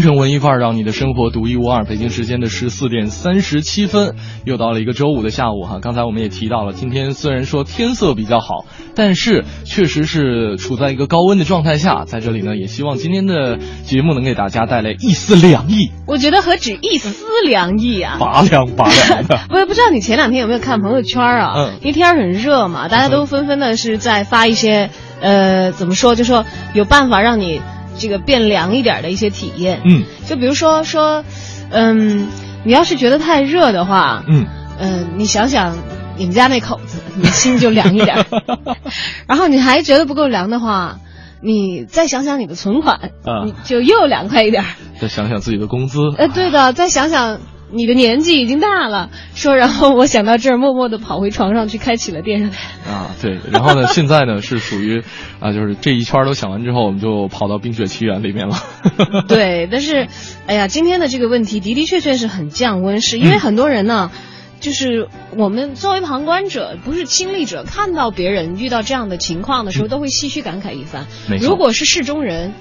京城文艺范儿，让你的生活独一无二。北京时间的十四点三十七分，又到了一个周五的下午哈。刚才我们也提到了，今天虽然说天色比较好，但是确实是处在一个高温的状态下。在这里呢，也希望今天的节目能给大家带来一丝凉意。我觉得何止一丝凉意啊，拔凉拔凉的。我也不知道你前两天有没有看朋友圈啊？嗯，因为天很热嘛，大家都纷纷的是在发一些，呃，怎么说，就说有办法让你。这个变凉一点的一些体验，嗯，就比如说说，嗯，你要是觉得太热的话，嗯，嗯，你想想你们家那口子，你心就凉一点。然后你还觉得不够凉的话，你再想想你的存款，啊，你就又凉快一点。再想想自己的工资，呃，对的，再想想。你的年纪已经大了，说，然后我想到这儿，默默的跑回床上去开启了电视台。啊，对，然后呢，现在呢是属于，啊，就是这一圈都想完之后，我们就跑到冰雪奇缘里面了。对，但是，哎呀，今天的这个问题的的确确是很降温，是因为很多人呢，就是我们作为旁观者，不是亲历者，看到别人遇到这样的情况的时候，都会唏嘘感慨一番。如果是事中人。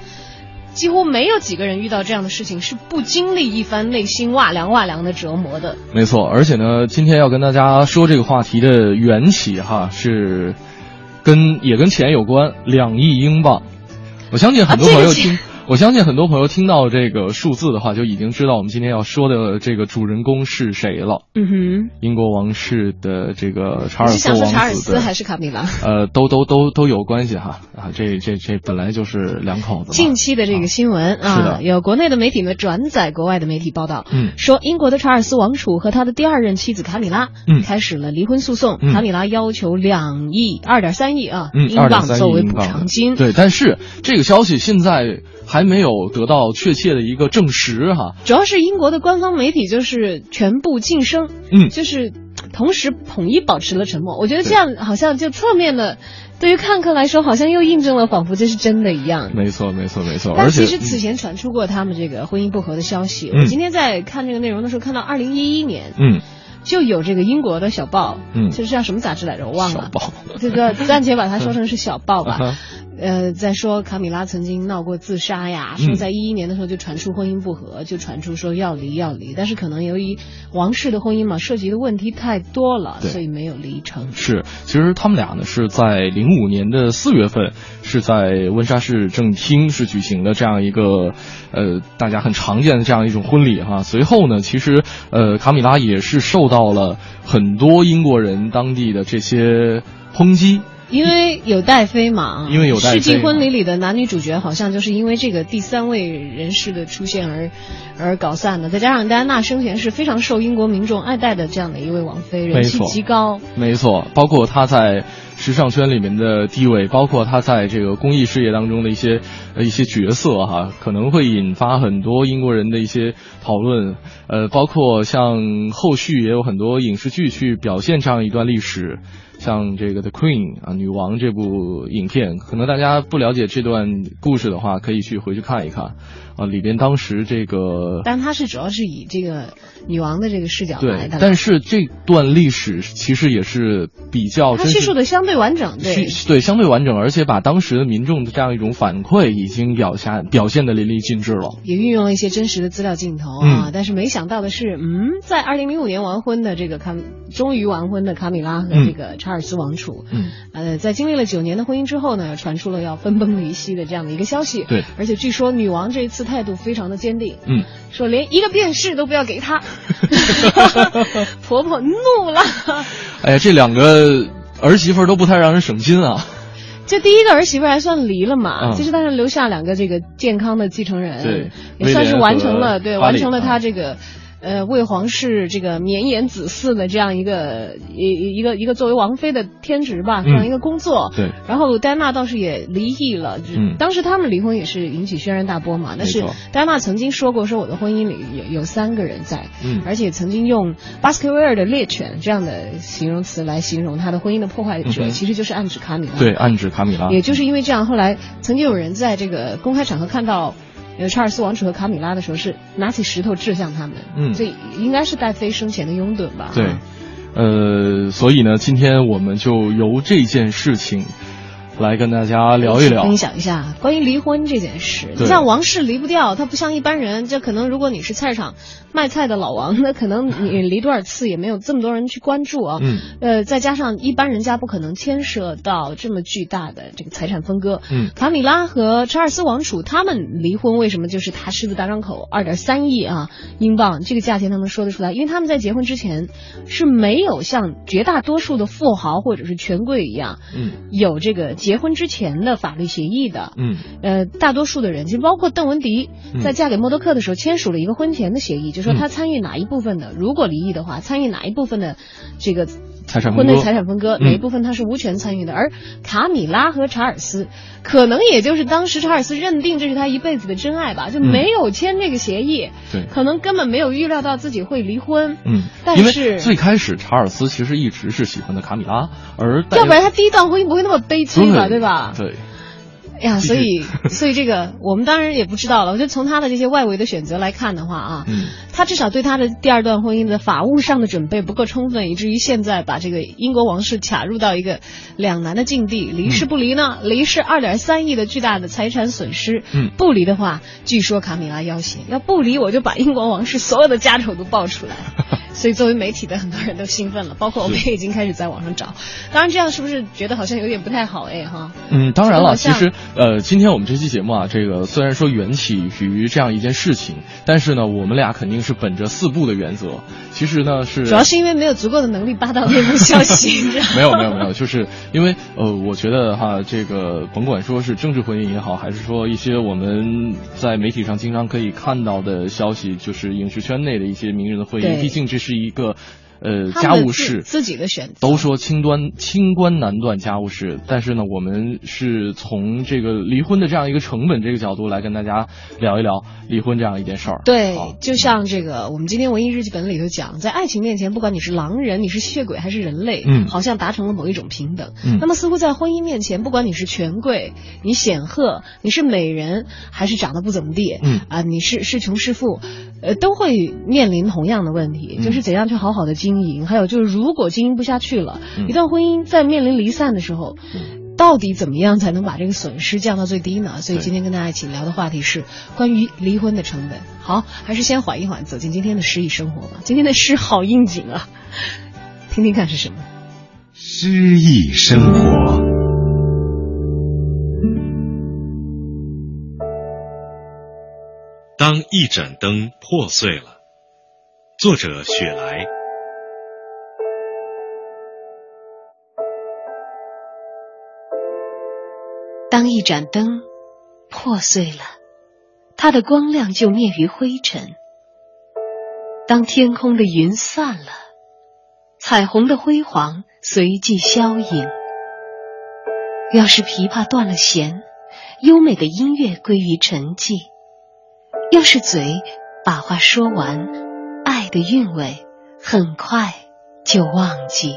几乎没有几个人遇到这样的事情是不经历一番内心哇凉哇凉的折磨的。没错，而且呢，今天要跟大家说这个话题的缘起哈，是跟也跟钱有关，两亿英镑。我相信很多朋友听。我相信很多朋友听到这个数字的话，就已经知道我们今天要说的这个主人公是谁了。嗯哼，英国王室的这个查尔斯王子。是查尔斯还是卡米拉？呃，都都都都有关系哈啊，这这这本来就是两口子。近期的这个新闻啊，有国内的媒体呢转载国外的媒体报道，嗯，说英国的查尔斯王储和他的第二任妻子卡米拉，嗯，开始了离婚诉讼。卡米拉要求两亿二点三亿啊，嗯英镑作为补偿金。对，但是这个消息现在。还没有得到确切的一个证实哈，主要是英国的官方媒体就是全部晋升，嗯，就是同时统一保持了沉默。我觉得这样好像就侧面的，对于看客来说，好像又印证了仿佛这是真的一样。没错，没错，没错。但其实此前传出过他们这个婚姻不和的消息。我今天在看这个内容的时候，看到二零一一年，嗯，就有这个英国的小报，嗯，就是叫什么杂志来着？我忘了。小报，这个暂且把它说成是小报吧。呃，在说卡米拉曾经闹过自杀呀，说在一一年的时候就传出婚姻不和，就传出说要离要离，但是可能由于王室的婚姻嘛，涉及的问题太多了，所以没有离成。是，其实他们俩呢是在零五年的四月份，是在温莎市政厅是举行的这样一个，呃，大家很常见的这样一种婚礼哈。随后呢，其实呃，卡米拉也是受到了很多英国人当地的这些抨击。因为有戴妃嘛，因为有戴妃，世纪婚礼里的男女主角好像就是因为这个第三位人士的出现而而搞散的。再加上戴安娜生前是非常受英国民众爱戴的这样的一位王妃，人气极高。没错，包括她在时尚圈里面的地位，包括她在这个公益事业当中的一些呃一些角色哈，可能会引发很多英国人的一些讨论。呃，包括像后续也有很多影视剧去表现这样一段历史。像这个《The Queen》啊，女王这部影片，可能大家不了解这段故事的话，可以去回去看一看。啊，里边当时这个，但它是主要是以这个女王的这个视角来的。但是这段历史其实也是比较，它叙述的相对完整，对对，相对完整，而且把当时的民众的这样一种反馈已经表现表现的淋漓尽致了。也运用了一些真实的资料镜头啊，但是没想到的是，嗯，在二零零五年完婚的这个卡，终于完婚的卡米拉和这个查尔斯王储，嗯，呃，在经历了九年的婚姻之后呢，传出了要分崩离析的这样的一个消息。对，而且据说女王这一次。态度非常的坚定，嗯，说连一个便士都不要给他，婆婆怒了。哎呀，这两个儿媳妇都不太让人省心啊。这第一个儿媳妇还算离了嘛，其实但是留下两个这个健康的继承人，对，也算是完成了，对，完成了她这个。呃，为皇室这个绵延子嗣的这样一个一一个一个作为王妃的天职吧，这样一个工作。对。然后戴安娜倒是也离异了，嗯，当时他们离婚也是引起轩然大波嘛。但是戴安娜曾经说过，说我的婚姻里有有三个人在，嗯，而且曾经用巴斯克维尔的猎犬这样的形容词来形容她的婚姻的破坏者，其实就是暗指卡米拉。对，暗指卡米拉。也就是因为这样，后来曾经有人在这个公开场合看到。呃，查尔斯王储和卡米拉的时候是拿起石头掷向他们，嗯，这应该是戴妃生前的拥趸吧？对，呃，所以呢，今天我们就由这件事情。来跟大家聊一聊，分享一下关于离婚这件事。你像王室离不掉，他不像一般人，就可能如果你是菜市场卖菜的老王，那可能你离多少次也没有这么多人去关注啊。嗯。呃，再加上一般人家不可能牵涉到这么巨大的这个财产分割。嗯。卡米拉和查尔斯王储他们离婚，为什么就是他狮子大张口，二点三亿啊英镑这个价钱他们说得出来？因为他们在结婚之前是没有像绝大多数的富豪或者是权贵一样，嗯，有这个。结婚之前的法律协议的，嗯，呃，大多数的人，就包括邓文迪，在嫁给默多克的时候签署了一个婚前的协议，就说他参与哪一部分的，如果离异的话，参与哪一部分的这个财产分割婚内财产分割，哪一部分他是无权参与的。而卡米拉和查尔斯，可能也就是当时查尔斯认定这是他一辈子的真爱吧，就没有签这个协议，对，可能根本没有预料到自己会离婚，嗯，但是最开始查尔斯其实一直是喜欢的卡米拉，而要不然他第一段婚姻不会那么悲催。对吧？对，哎呀，所以，所以这个我们当然也不知道了。我觉得从他的这些外围的选择来看的话啊，嗯，他至少对他的第二段婚姻的法务上的准备不够充分，以至于现在把这个英国王室卡入到一个两难的境地：离是不离呢？离是二点三亿的巨大的财产损失，嗯，不离的话，据说卡米拉要挟，要不离我就把英国王室所有的家丑都爆出来。所以，作为媒体的很多人都兴奋了，包括我们也已经开始在网上找。当然，这样是不是觉得好像有点不太好？哎，哈。嗯，当然了，其实呃，今天我们这期节目啊，这个虽然说缘起于这样一件事情，但是呢，我们俩肯定是本着四不的原则。其实呢，是主要是因为没有足够的能力扒到内幕消息。没有，没有，没有，就是因为呃，我觉得哈，这个甭管说是政治婚姻也好，还是说一些我们在媒体上经常可以看到的消息，就是影视圈内的一些名人的婚姻，毕竟这是是一个。呃，家务事自己的选择，都说清端清官难断家务事，但是呢，我们是从这个离婚的这样一个成本这个角度来跟大家聊一聊离婚这样一件事儿。对，就像这个我们今天文艺日记本里头讲，在爱情面前，不管你是狼人，你是血鬼还是人类，嗯，好像达成了某一种平等。嗯，那么似乎在婚姻面前，不管你是权贵，你显赫，你是美人，还是长得不怎么地，嗯啊，你是是穷是富，呃，都会面临同样的问题，就是怎样去好好的经营，还有就是，如果经营不下去了，一段婚姻在面临离散的时候，到底怎么样才能把这个损失降到最低呢？所以今天跟大家一起聊的话题是关于离婚的成本。好，还是先缓一缓，走进今天的诗意生活吧。今天的诗好应景啊，听听看是什么？诗意生活。当一盏灯破碎了，作者雪莱。当一盏灯破碎了，它的光亮就灭于灰尘；当天空的云散了，彩虹的辉煌随即消隐。要是琵琶断了弦，优美的音乐归于沉寂；要是嘴把话说完，爱的韵味很快就忘记。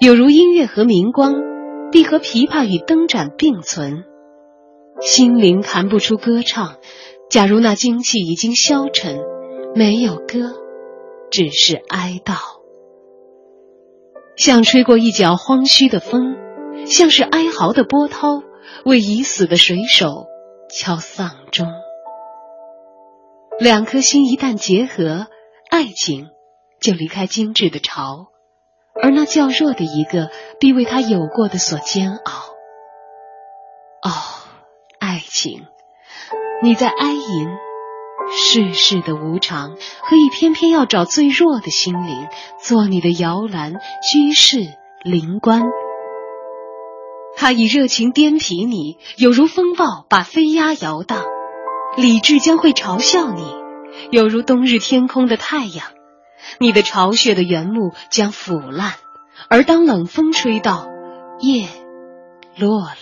有如音乐和明光。必和琵琶与灯盏并存，心灵弹不出歌唱。假如那精气已经消沉，没有歌，只是哀悼。像吹过一角荒墟的风，像是哀嚎的波涛，为已死的水手敲丧钟。两颗心一旦结合，爱情就离开精致的巢。而那较弱的一个，必为他有过的所煎熬。哦，爱情，你在哀吟世事的无常，何以偏偏要找最弱的心灵做你的摇篮、居士、灵官？他以热情颠皮你，有如风暴把飞鸦摇荡，理智将会嘲笑你，有如冬日天空的太阳。你的巢穴的原木将腐烂，而当冷风吹到，叶落了，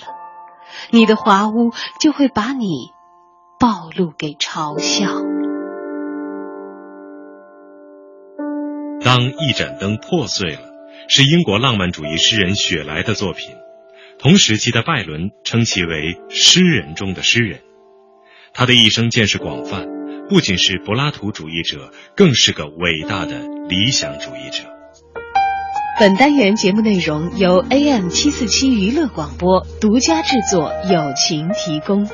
你的华屋就会把你暴露给嘲笑。当一盏灯破碎了，是英国浪漫主义诗人雪莱的作品。同时期的拜伦称其为诗人中的诗人。他的一生见识广泛，不仅是柏拉图主义者，更是个伟大的理想主义者。本单元节目内容由 AM 七四七娱乐广播独家制作，友情提供。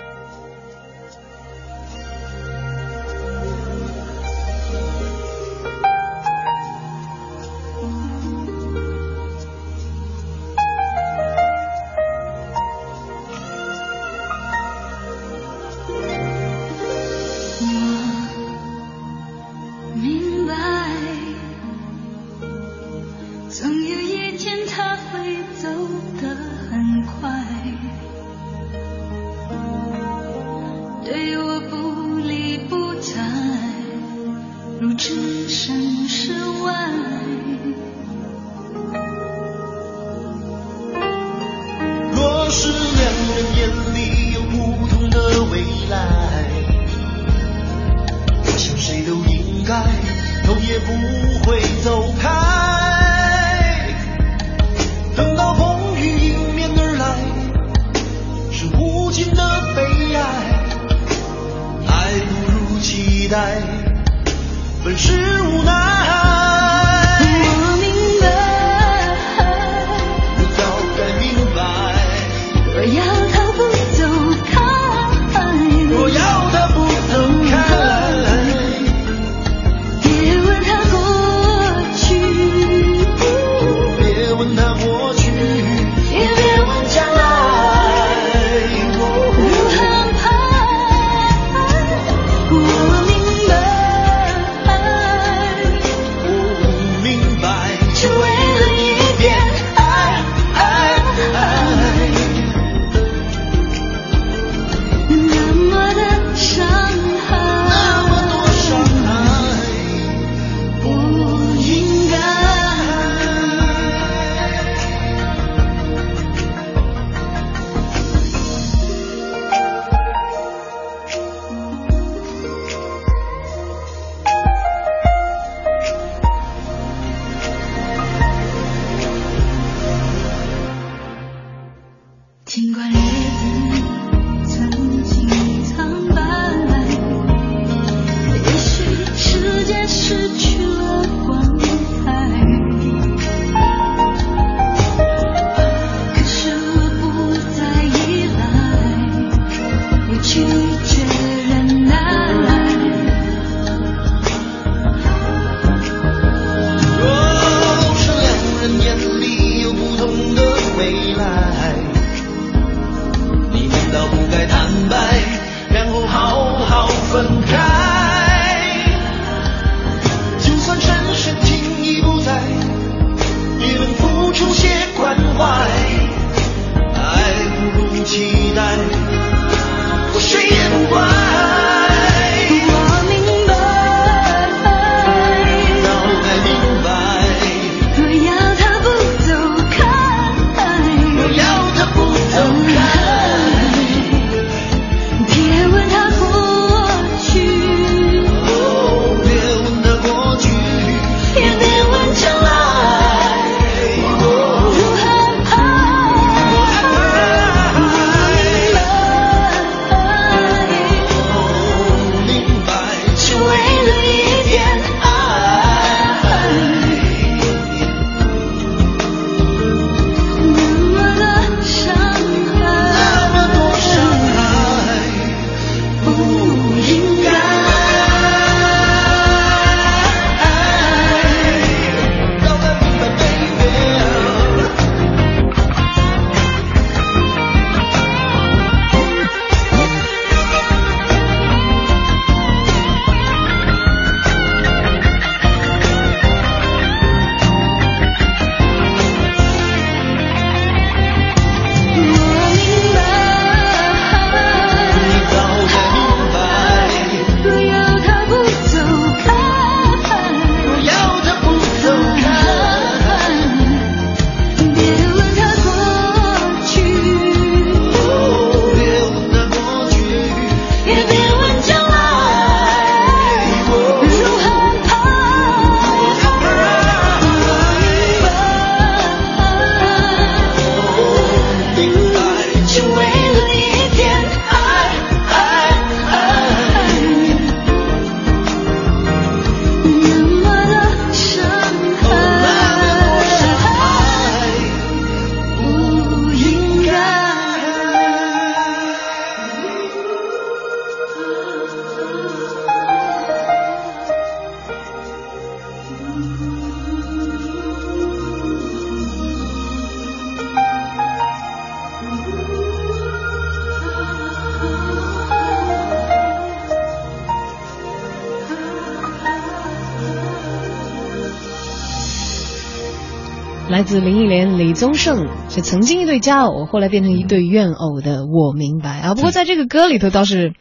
李宗盛是曾经一对佳偶，后来变成一对怨偶的《我明白》啊。不过在这个歌里头倒是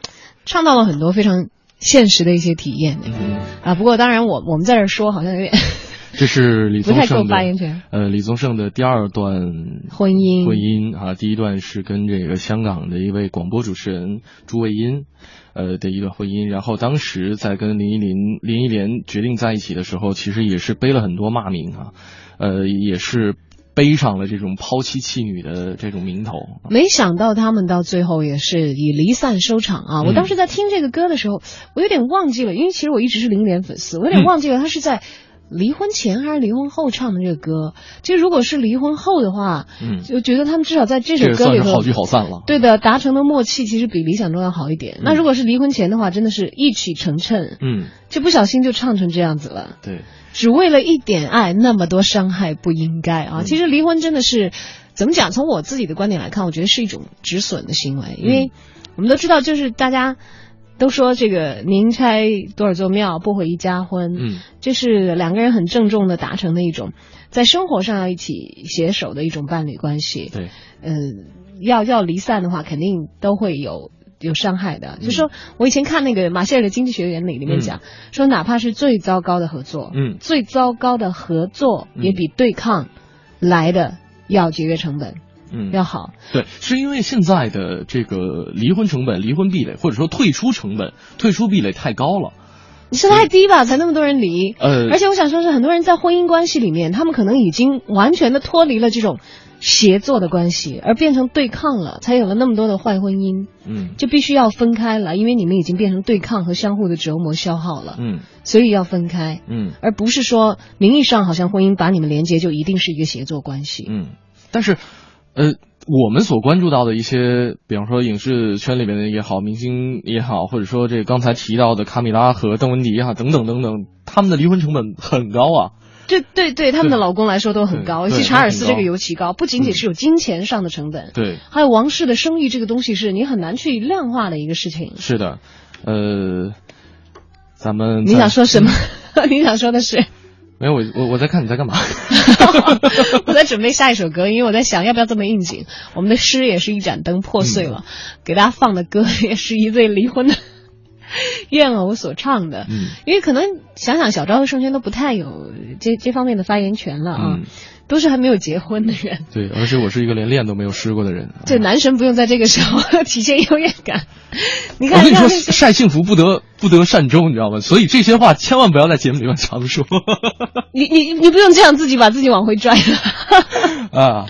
唱到了很多非常现实的一些体验嗯，啊。不过当然我我们在这说好像有点 这是李宗盛发言权的，呃，李宗盛的第二段婚姻婚姻啊，第一段是跟这个香港的一位广播主持人朱卫茵，呃的一段婚姻。然后当时在跟林忆莲林忆莲决定在一起的时候，其实也是背了很多骂名啊，呃，也是背上了这种抛妻弃女的这种名头。没想到他们到最后也是以离散收场啊！我当时在听这个歌的时候，我有点忘记了，因为其实我一直是林忆莲粉丝，我有点忘记了他是在离婚前还是离婚后唱的这个歌。其实如果是离婚后的话，嗯，就觉得他们至少在这首歌里头是好聚好散了。对的，达成的默契其实比理想中要好一点。那如果是离婚前的话，真的是一曲成谶，嗯，就不小心就唱成这样子了。对，只为了一点爱，那么多伤害不应该啊！其实离婚真的是怎么讲？从我自己的观点来看，我觉得是一种止损的行为，因为我们都知道，就是大家都说这个宁拆多少座庙，不毁一家婚，嗯，这是两个人很郑重的达成的一种在生活上要一起携手的一种伴侣关系。对，嗯，要要离散的话，肯定都会有。有伤害的，就说我以前看那个马歇尔的经济学原理里面讲，说哪怕是最糟糕的合作，嗯，最糟糕的合作也比对抗来的要节约成本，嗯，要好。对，是因为现在的这个离婚成本、离婚壁垒，或者说退出成本、退出壁垒太高了。你是太低吧，才那么多人离。呃，而且我想说，是很多人在婚姻关系里面，他们可能已经完全的脱离了这种协作的关系，而变成对抗了，才有了那么多的坏婚姻。嗯，就必须要分开了，因为你们已经变成对抗和相互的折磨消耗了。嗯，所以要分开。嗯，而不是说名义上好像婚姻把你们连接就一定是一个协作关系。嗯，但是，呃。我们所关注到的一些，比方说影视圈里面的也好，明星也好，或者说这刚才提到的卡米拉和邓文迪啊等等等等，他们的离婚成本很高啊。对对对，他们的老公来说都很高，尤其查尔斯这个尤其高，不仅仅是有金钱上的成本，对，还有王室的声誉这个东西是你很难去量化的一个事情。是的，呃，咱们你想说什么？你想说的是？没有，我我我在看你在干嘛？我在准备下一首歌，因为我在想要不要这么应景。我们的诗也是一盏灯破碎了，嗯、给大家放的歌也是一对离婚的 怨偶所唱的。嗯，因为可能想想小昭和盛轩都不太有这这方面的发言权了啊。嗯都是还没有结婚的人，对，而且我是一个连恋都没有失过的人。对男神不用在这个时候体现优越感。你看，我跟你说，晒幸福不得不得善终，你知道吗？所以这些话千万不要在节目里面常说。你你你不用这样自己把自己往回拽了啊！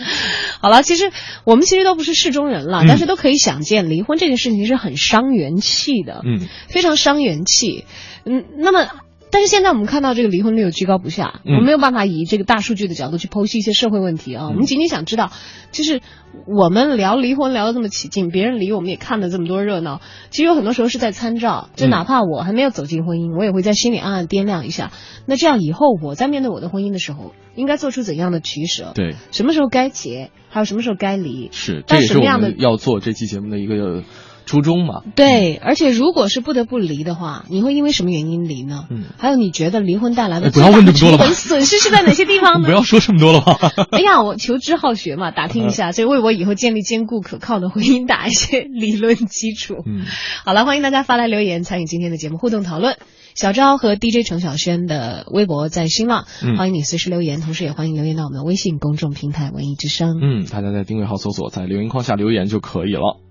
好了，其实我们其实都不是事中人了，嗯、但是都可以想见，离婚这件事情是很伤元气的，嗯，非常伤元气。嗯，那么。但是现在我们看到这个离婚率又居高不下，嗯、我们没有办法以这个大数据的角度去剖析一些社会问题啊。嗯、我们仅仅想知道，就是我们聊离婚聊得这么起劲，别人离我们也看了这么多热闹，其实有很多时候是在参照。就哪怕我还没有走进婚姻，我也会在心里暗暗掂量一下，那这样以后我在面对我的婚姻的时候，应该做出怎样的取舍？对，什么时候该结，还有什么时候该离？是，这也是我们要做这期节目的一个。初衷嘛，对，而且如果是不得不离的话，你会因为什么原因离呢？嗯，还有你觉得离婚带来的不要问这么多了吧？损失是在哪些地方呢？不要说这么多了吧？哎呀，我求知好学嘛，打听一下，这为我以后建立坚固可靠的婚姻打一些理论基础。嗯，好了，欢迎大家发来留言参与今天的节目互动讨论。小昭和 DJ 程晓轩的微博在新浪，嗯、欢迎你随时留言，同时也欢迎留言到我们的微信公众平台“文艺之声”。嗯，大家在订阅号搜索，在留言框下留言就可以了。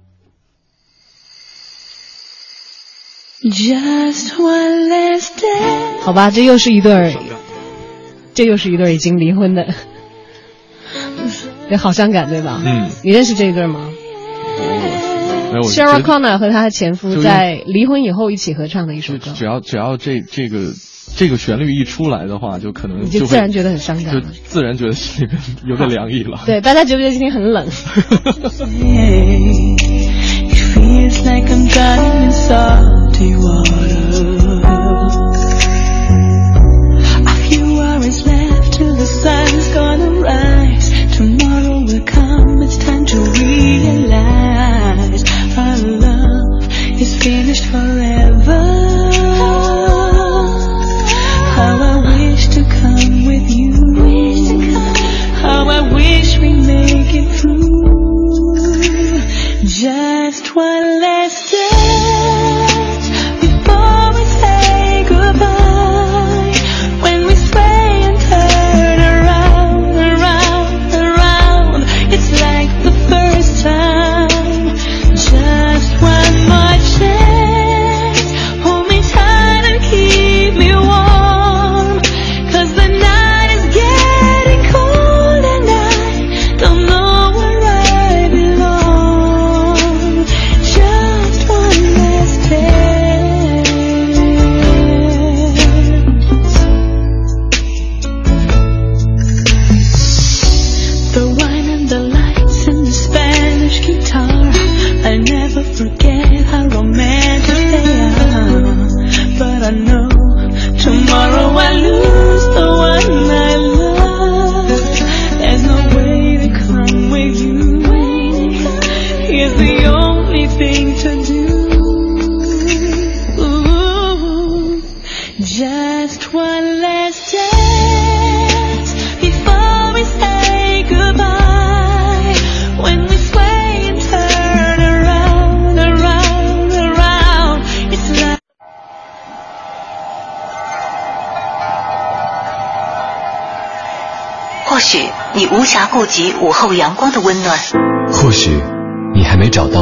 Just one last day。好吧，这又是一对儿，这又是一对已经离婚的，这好伤感，对吧？嗯，你认识这一对吗？没有 Sarah Connor 和她的前夫在离婚以后一起合唱的一首歌。只要只要这这个这个旋律一出来的话，就可能你就自然觉得很伤感，就自然觉得心里边有点凉意了。对，大家觉不觉得今天很冷？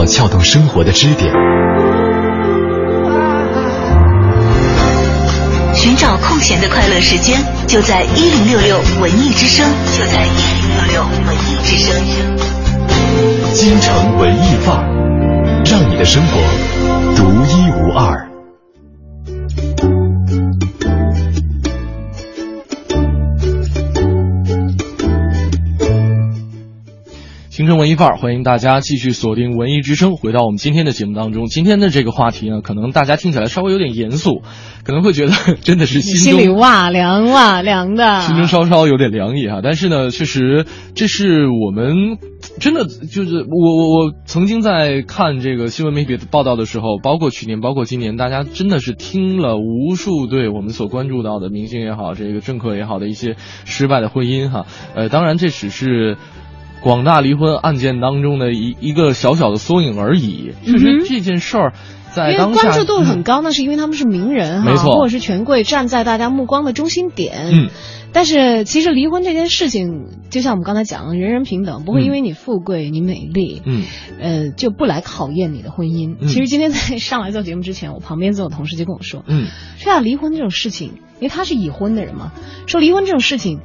到撬动生活的支点。寻找空闲的快乐时间，就在一零六六文艺之声，就在一零六六文艺之声。京城文艺范儿，让你的生活独一无二。文艺范儿，欢迎大家继续锁定文艺之声，回到我们今天的节目当中。今天的这个话题呢，可能大家听起来稍微有点严肃，可能会觉得真的是心心里哇凉哇凉的。心中稍稍有点凉意哈。但是呢，确实这是我们真的就是我我我曾经在看这个新闻媒体报道的时候，包括去年，包括今年，大家真的是听了无数对我们所关注到的明星也好，这个政客也好的一些失败的婚姻哈。呃，当然这只是。广大离婚案件当中的一一个小小的缩影而已。确实这件事儿在因为关注度很高，那是因为他们是名人哈，没错或者是权贵，站在大家目光的中心点。嗯，但是其实离婚这件事情，就像我们刚才讲，人人平等，不会嗯因为你富贵、你美丽，嗯呃，就不来考验你的婚姻。嗯其实今天在上来做节目之前，我旁边坐的同事就跟我说，嗯说呀，离婚这种事情，因为他是已婚的人嘛，说离婚这种事情。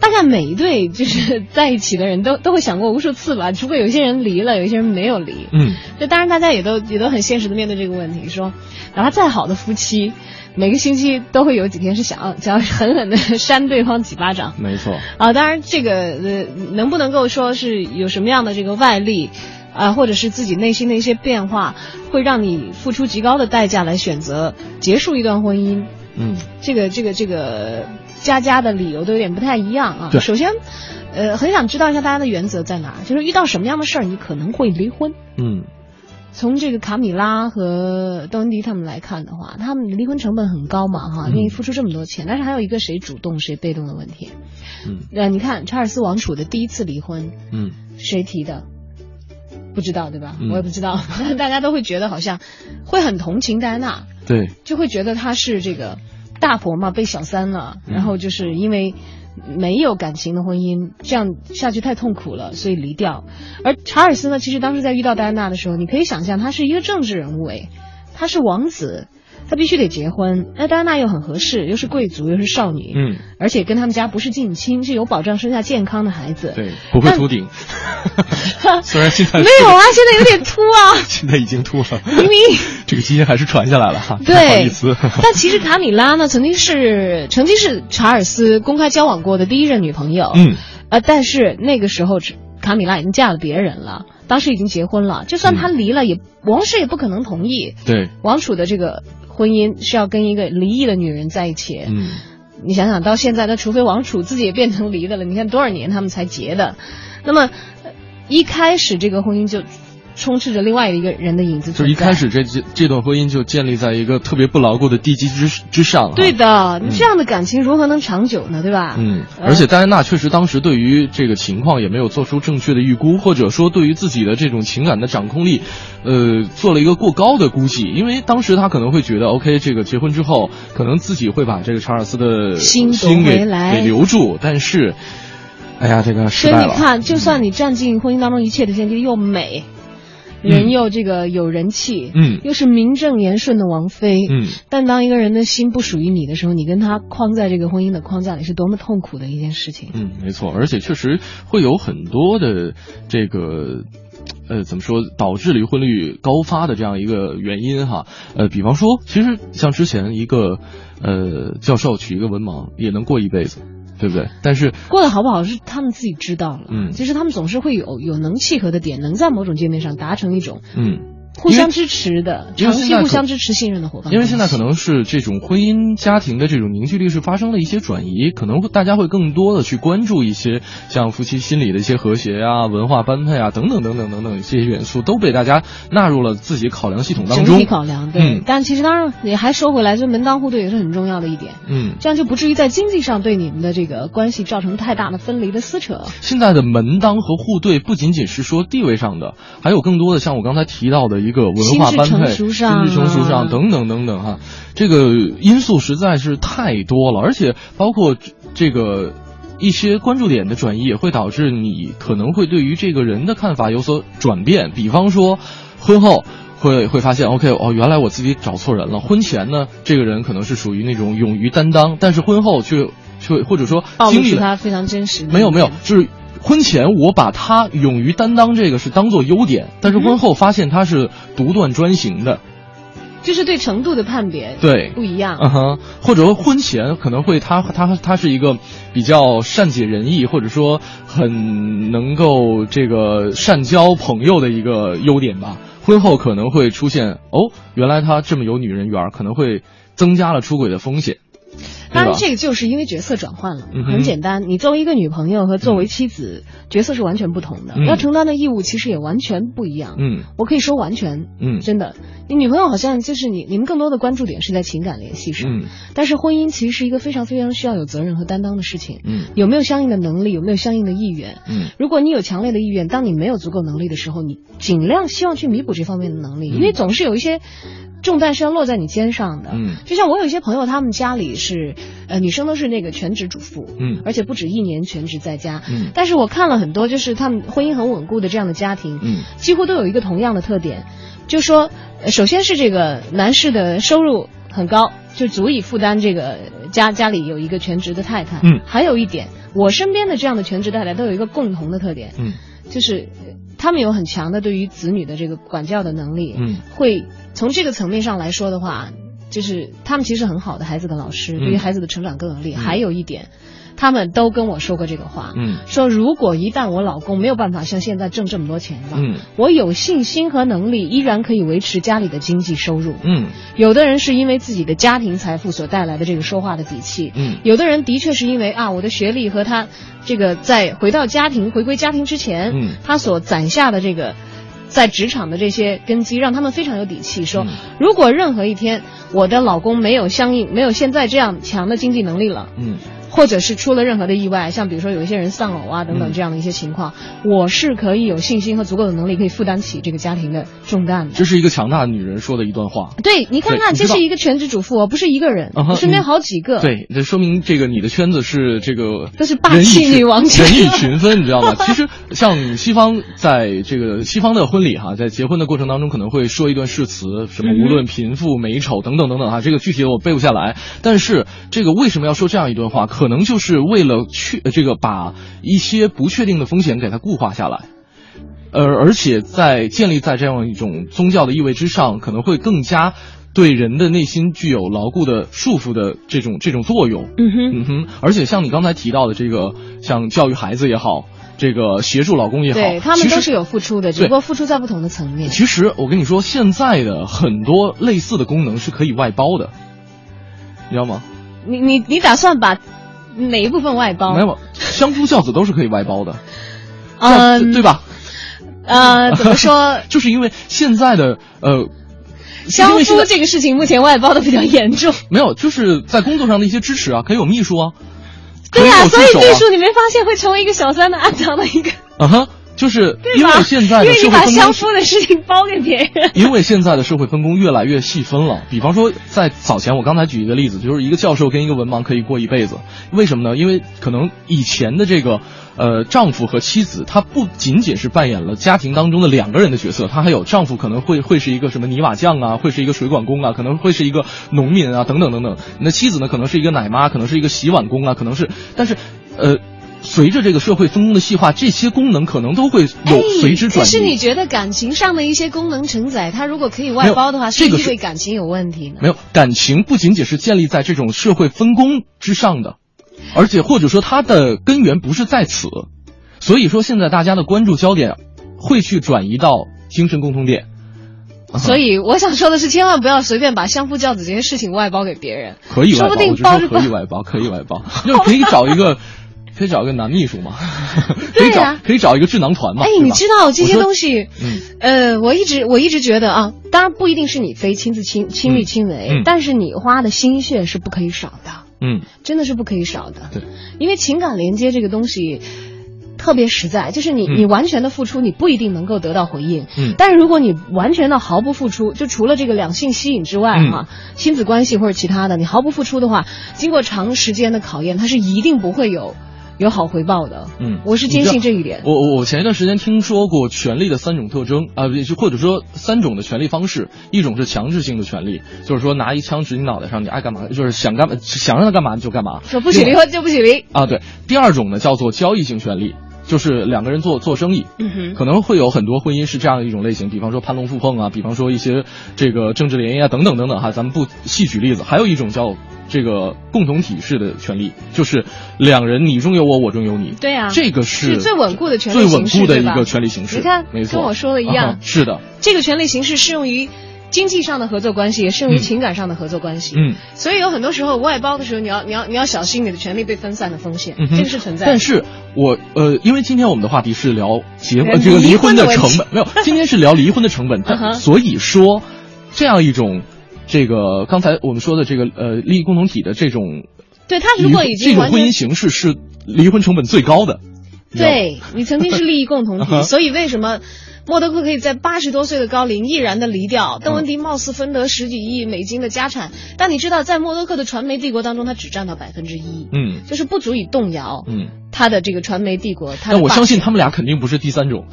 大概每一对就是在一起的人都都会想过无数次吧，除非有一些人离了，有一些人没有离。嗯就当然大家也都也都很现实的面对这个问题，说哪怕再好的夫妻，每个星期都会有几天是想要想要狠狠的扇对方几巴掌。没错。啊，当然这个呃能不能够说是有什么样的这个外力，啊，或者是自己内心的一些变化，会让你付出极高的代价来选择结束一段婚姻？嗯这个这个这个家家的理由都有点不太一样啊。对首先，呃，很想知道一下大家的原则在哪，就是遇到什么样的事儿你可能会离婚。嗯从这个卡米拉和邓文迪他们来看的话，他们离婚成本很高嘛，哈，嗯愿意付出这么多钱，但是还有一个谁主动谁被动的问题。嗯呃，你看查尔斯王储的第一次离婚，嗯谁提的？不知道对吧？嗯我也不知道，大家都会觉得好像会很同情戴安娜，对就会觉得她是这个大婆嘛，被小三了，嗯然后就是因为没有感情的婚姻，这样下去太痛苦了，所以离掉。而查尔斯呢，其实当时在遇到戴安娜的时候，你可以想象他是一个政治人物，哎，他是王子。他必须得结婚，那戴安娜又很合适，又是贵族，又是少女，嗯而且跟他们家不是近亲，是有保障生下健康的孩子。对，不会秃顶。虽然现在 没有啊，现在有点秃啊。现在已经秃了，明明这个基因还是传下来了哈。不对，好意思。但其实卡米拉呢，曾经是曾经是查尔斯公开交往过的第一任女朋友。嗯呃，但是那个时候卡米拉已经嫁了别人了，当时已经结婚了。就算他离了，也王室也不可能同意。对王储的这个婚姻是要跟一个离异的女人在一起。嗯你想想，到现在，那除非王储自己也变成离的了，你看多少年他们才结的？那么，呃一开始这个婚姻就充斥着另外一个人的影子。就是一开始这这这段婚姻就建立在一个特别不牢固的地基之之上。对的，你这样的感情如何能长久呢？对吧？嗯，呃而且戴安娜确实当时对于这个情况也没有做出正确的预估，或者说对于自己的这种情感的掌控力，呃，做了一个过高的估计。因为当时她可能会觉得，OK，这个结婚之后，可能自己会把这个查尔斯的心夺心给来给留住，但是，哎呀，这个。所以你看，就算你占尽婚姻当中一切的先机，又美，人又这个有人气，嗯又是名正言顺的王妃，嗯，但当一个人的心不属于你的时候，你跟他框在这个婚姻的框架里，是多么痛苦的一件事情。嗯，没错，而且确实会有很多的这个。呃，怎么说导致离婚率高发的这样一个原因哈？呃，比方说，其实像之前一个呃教授娶一个文盲也能过一辈子，对不对？但是过得好不好是他们自己知道了，嗯。其实他们总是会有有能契合的点，能在某种界面上达成一种嗯，互相支持的、长期互相支持、信任的伙伴。因为现在可能是这种婚姻家庭的这种凝聚力是发生了一些转移，可能大家会更多的去关注一些像夫妻心理的一些和谐啊、文化般配啊等等等等等等这些元素都被大家纳入了自己考量系统当中。整体考量对，嗯但其实当然也还说回来，就门当户对也是很重要的一点。嗯，这样就不至于在经济上对你们的这个关系造成太大的分离的撕扯。现在的门当和户对不仅仅是说地位上的，还有更多的像我刚才提到的一个文化般配、心智成熟上等等等等哈，这个因素实在是太多了，而且包括这这个一些关注点的转移，也会导致你可能会对于这个人的看法有所转变。比方说，婚后会会发现，OK，哦，原来我自己找错人了。婚前呢，这个人可能是属于那种勇于担当，但是婚后却却或者说经历了他非常真实没有没有，就是婚前我把他勇于担当这个是当做优点，但是婚后发现他是独断专行的，就是对程度的判别对不一样。嗯哼，或者说婚前可能会他他他是一个比较善解人意，或者说很能够这个善交朋友的一个优点吧。婚后可能会出现哦，原来他这么有女人缘儿，可能会增加了出轨的风险。当然，这个就是因为角色转换了，很简单。你作为一个女朋友和作为妻子，角色是完全不同的，嗯要承担的义务其实也完全不一样。嗯我可以说完全，嗯真的，你女朋友好像就是你，你们更多的关注点是在情感联系上，嗯但是婚姻其实是一个非常非常需要有责任和担当的事情。嗯有没有相应的能力，有没有相应的意愿？嗯如果你有强烈的意愿，当你没有足够能力的时候，你尽量希望去弥补这方面的能力，嗯因为总是有一些重担是要落在你肩上的。嗯。就像我有一些朋友，他们家里是，呃，女生都是那个全职主妇，嗯。而且不止一年全职在家。嗯。但是我看了很多，就是他们婚姻很稳固的这样的家庭，嗯。几乎都有一个同样的特点，就说，呃首先是这个男士的收入很高，就足以负担这个家家里有一个全职的太太。嗯。还有一点，我身边的这样的全职太太都有一个共同的特点，嗯。就是呃他们有很强的对于子女的这个管教的能力，嗯。会从这个层面上来说的话，就是他们其实很好的孩子的老师，嗯。对于孩子的成长更有利。还有一点，他们都跟我说过这个话，嗯。说如果一旦我老公没有办法像现在挣这么多钱了，嗯。我有信心和能力依然可以维持家里的经济收入。嗯。有的人是因为自己的家庭财富所带来的这个说话的底气，嗯。有的人的确是因为啊，我的学历和他这个在回到家庭、回归家庭之前，嗯。他所攒下的这个在职场的这些根基，让他们非常有底气说，嗯。如果任何一天我的老公没有相应没有现在这样强的经济能力了，嗯或者是出了任何的意外，像比如说有一些人丧偶啊等等嗯这样的一些情况，我是可以有信心和足够的能力可以负担起这个家庭的重担的。这是一个强大的女人说的一段话。对你看看，这是一个全职主妇哦，不是一个人，啊身边嗯好几个。对，这说明这个你的圈子是这个都是霸气女王圈 人以群分，你知道吗？其实像西方在这个西方的婚礼哈，在结婚的过程当中可能会说一段誓词，什么无论贫富美丑等等等等哈，这个具体的我背不下来。但是这个为什么要说这样一段话？可能就是为了确这个把一些不确定的风险给它固化下来。呃，而且在建立在这样一种宗教的意味之上，可能会更加对人的内心具有牢固的束缚的这种这种作用。嗯哼，嗯哼，而且像你刚才提到的这个，像教育孩子也好，这个协助老公也好，对他们都是有付出的，只不过付出在不同的层面。其实我跟你说，现在的很多类似的功能是可以外包的，你知道吗？你你你打算把哪一部分外包？没有，相夫教子都是可以外包的，嗯对对吧？呃，怎么说？就是因为现在的呃，相夫这个事情目前外包的比较严重。没有，就是在工作上的一些支持啊，可以有秘书啊，对呀、有所以秘书你没发现会成为一个小三的暗藏的一个，啊哈，就是对？因为现在的因为你把社会分工相夫的事情包给别人。因为现在的社会分工越来越细分了，比方说在早前，我刚才举一个例子，就是一个教授跟一个文盲可以过一辈子，为什么呢？因为可能以前的这个呃丈夫和妻子，他不仅仅是扮演了家庭当中的两个人的角色，他还有丈夫可能会会是一个什么泥瓦匠啊，会是一个水管工啊，可能会是一个农民啊，等等等等。那妻子呢，可能是一个奶妈，可能是一个洗碗工啊，可能是，但是呃。随着这个社会分工的细化，这些功能可能都会有随之转移。可是你觉得感情上的一些功能承载，它如果可以外包的话，是不是没有这个是意味感情有问题呢？没有感情不仅仅是建立在这种社会分工之上的，而且或者说它的根源不是在此，所以说现在大家的关注焦点会去转移到精神共同点。所以我想说的是，千万不要随便把相夫教子这些事情外包给别人。可以外包，说不定包着包可以外包，可以外包，就可以找一个，可以找一个男秘书嘛，可以找对呀。可以找一个智囊团嘛。哎，你知道这些东西，嗯。呃，我一直我一直觉得啊，当然不一定是你非亲自亲亲力亲为，嗯。但是你花的心血是不可以少的，嗯。真的是不可以少的。对，因为情感连接这个东西。特别实在，就是你嗯。你完全的付出，你不一定能够得到回应。嗯。但是如果你完全的毫不付出，就除了这个两性吸引之外，嗯。哈、亲子关系或者其他的，你毫不付出的话，经过长时间的考验，它是一定不会有有好回报的。嗯，我是坚信这一点。我我我前一段时间听说过权力的三种特征啊，也就或者说三种的权力方式，一种是强制性的权利，就是说拿一枪指你脑袋上，你爱干嘛就是想干嘛想让他干嘛就干嘛，说不许离婚就不许离啊。对，第二种呢叫做交易性权利。就是两个人做做生意，可能会有很多婚姻是这样的一种类型，比方说攀龙附凤啊，比方说一些这个政治联姻啊等等等等哈，咱们不细举例子。还有一种叫这个共同体式的权利，就是两人你中有我，我中有你。对啊，这个是最稳固的权利最稳固的一个权利形式。你看，没错，跟我说的一样。是的，这个权利形式适用于。经济上的合作关系也适用于情感上的合作关系，嗯，所以有很多时候外包的时候，你要你要你要小心你的权利被分散的风险，嗯、这个是存在。但是我呃，因为今天我们的话题是聊结婚这个离婚的成本，没有，今天是聊离婚的成本，所以说这样一种这个刚才我们说的这个呃利益共同体的这种，对他如果已经这种婚姻形式是离婚成本最高的，对你曾经是利益共同体，所以为什么？默多克可以在八十多岁的高龄毅然的离掉，邓文迪貌似分得十几亿美金的家产，但你知道，在默多克的传媒帝国当中，他只占到百分之一，嗯，就是不足以动摇，嗯，他的这个传媒帝国。但我相信他们俩肯定不是第三种，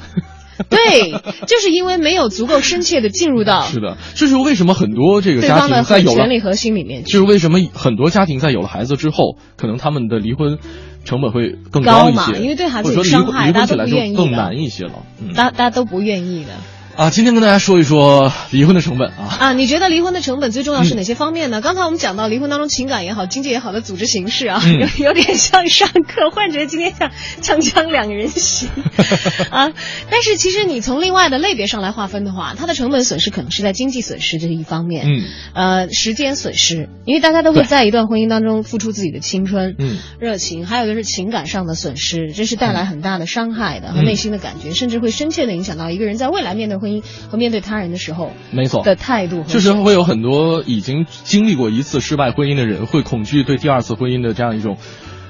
对，就是因为没有足够深切的进入到，是的，这是为什么很多这个家庭在有了权力核心里面，就是为什么很多家庭在有了孩子之后，可能他们的离婚。成本会更高一些，因为对孩子有伤害，大家都不愿意更难一些了。嗯，大大家都不愿意的。啊，今天跟大家说一说离婚的成本啊。啊，你觉得离婚的成本最重要是哪些方面呢？嗯、刚才我们讲到离婚当中情感也好、经济也好的组织形式啊，嗯、有有点像上课，忽然觉得今天像锵锵两人行。啊。但是其实你从另外的类别上来划分的话，它的成本损失可能是在经济损失这一方面，嗯，呃，时间损失，因为大家都会在一段婚姻当中付出自己的青春、嗯，热情，还有就是情感上的损失，这是带来很大的伤害的和内心的感觉，甚至会深切的影响到一个人在未来面对婚姻和面对。他人的时候，没错的态度，就是会有很多已经经历过一次失败婚姻的人，会恐惧对第二次婚姻的这样一种，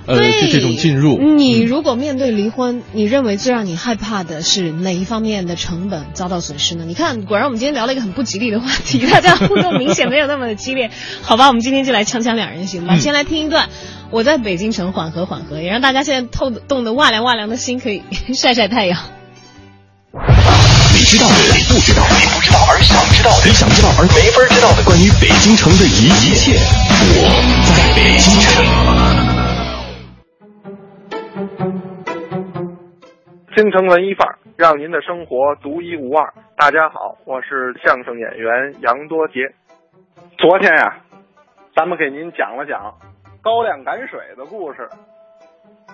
呃，这种进入。你如果面对离婚，你认为最让你害怕的是哪一方面的成本遭到损失呢？你看，果然我们今天聊了一个很不吉利的话题，大家互动明显没有那么的激烈。好吧，我们今天就来锵锵两人行吧。嗯、先来听一段，我在北京城缓和缓和，也让大家现在透冻得哇凉哇凉的心可以 晒晒太阳。你知道的，你不知道的，你不知道而想知道的，你想知道而没法知道的，关于北京城的一一切，我在北京城。京城文艺范儿，让您的生活独一无二。大家好，我是相声演员杨多杰。昨天呀、啊，咱们给您讲了讲高粱赶水的故事。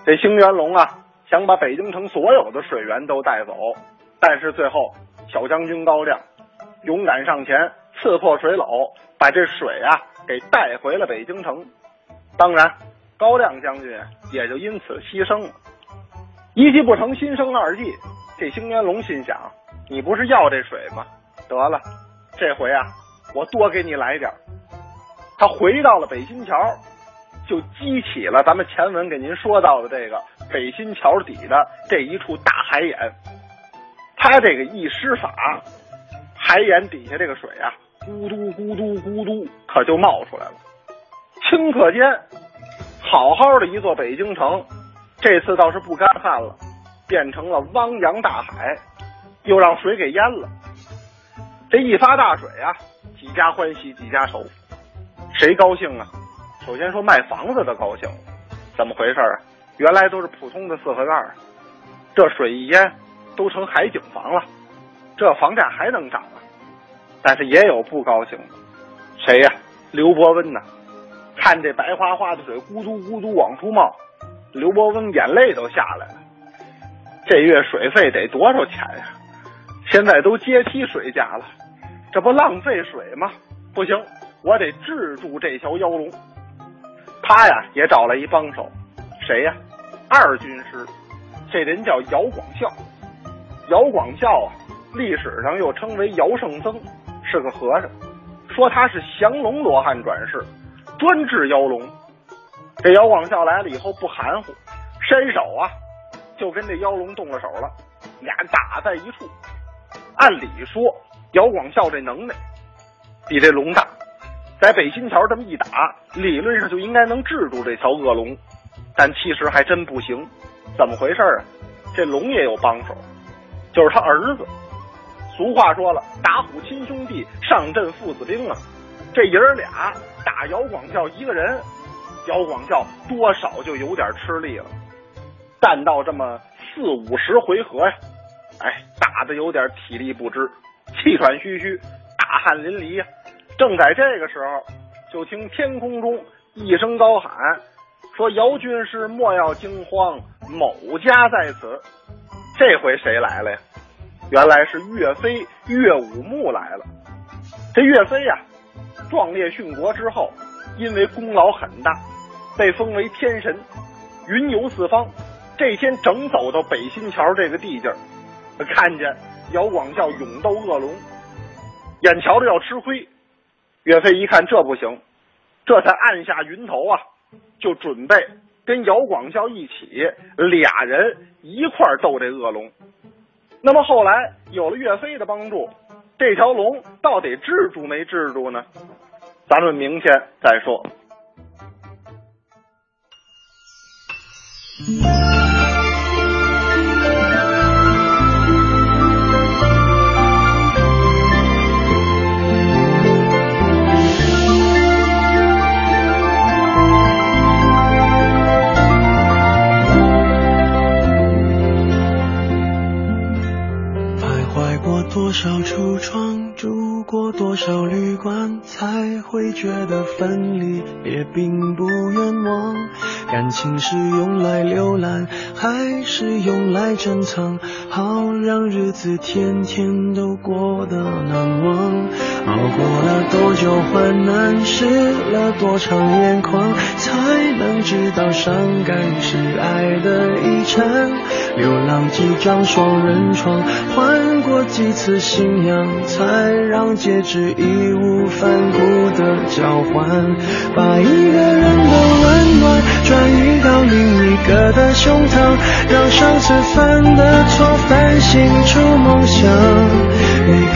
这兴元龙啊，想把北京城所有的水源都带走。但是最后，小将军高亮勇敢上前，刺破水篓，把这水啊给带回了北京城。当然，高亮将军也就因此牺牲了。一计不成，心生二计。这兴元龙心想：你不是要这水吗？得了，这回啊，我多给你来点。他回到了北新桥，就激起了咱们前文给您说到的这个北新桥底的这一处大海眼。他这个一施法，海眼底下这个水啊，咕嘟咕嘟咕嘟，可就冒出来了。顷刻间，好好的一座北京城，这次倒是不干旱了，变成了汪洋大海，又让水给淹了。这一发大水啊，几家欢喜几家愁，谁高兴啊？首先说卖房子的高兴，怎么回事啊？原来都是普通的四合院，这水一淹。都成海景房了，这房价还能涨啊？但是也有不高兴的，谁呀、刘伯温呐！看这白花花的水咕嘟咕嘟往出冒，刘伯温眼泪都下来了。这月水费得多少钱呀？现在都阶梯水价了，这不浪费水吗？不行，我得制住这条妖龙。他呀也找了一帮手，谁呀？二军师，这人叫姚广孝。姚广孝啊，历史上又称为姚圣僧，是个和尚。说他是降龙罗汉转世，专治妖龙。这姚广孝来了以后不含糊，伸手啊就跟这妖龙动了手了，俩打在一处。按理说，姚广孝这能耐比这龙大，在北新桥这么一打，理论上就应该能制住这条恶龙。但其实还真不行。怎么回事啊？这龙也有帮手，就是他儿子。俗话说了，打虎亲兄弟，上阵父子兵啊。这爷儿俩打姚广孝一个人，姚广孝多少就有点吃力了。战到这么四五十回合呀，哎，打的有点体力不支，气喘吁吁，大汗淋漓呀。正在这个时候，就听天空中一声高喊，说：“姚军师莫要惊慌，某家在此。”这回谁来了呀？原来是岳飞岳武穆来了。这岳飞呀。壮烈殉国之后，因为功劳很大，被封为天神，云游四方。这天正走到北新桥这个地界儿，看见姚广孝勇斗恶龙，眼瞧着要吃亏。岳飞一看这不行，这才按下云头啊，就准备跟姚广孝一起，俩人一块儿斗这恶龙。那么后来有了岳飞的帮助，这条龙到底治住没治住呢？咱们明天再说。橱窗，住过多少旅馆，才会觉得分离也并不冤枉。感情是用来浏览，还是用来珍藏？好让日子天天都过得难忘。熬过了多久患难，湿了多长眼眶，才能知道伤感是爱的遗产。流浪几张双人床，换过几次信仰，才让戒指义无反顾的交换。把一个人的温暖转移到另一个的胸膛，让上次犯的错反省出梦想。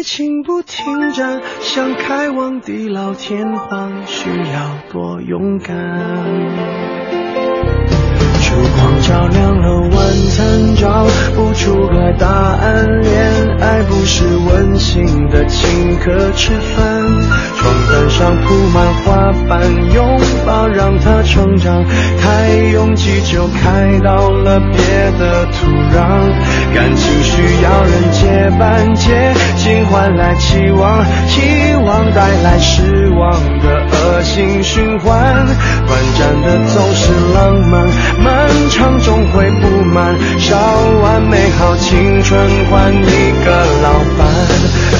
爱情不停站，想开往地老天荒，需要多勇敢。烛光照亮，找不出个答案。恋爱不是温馨的请客吃饭，床单上铺满花瓣，拥抱让它成长。太拥挤就开到了别的土壤，感情需要人接班，接近换来期望，期望带来失望的恶性循环。短暂的总是浪漫。漫长终会不满，烧完美好青春换一个老伴，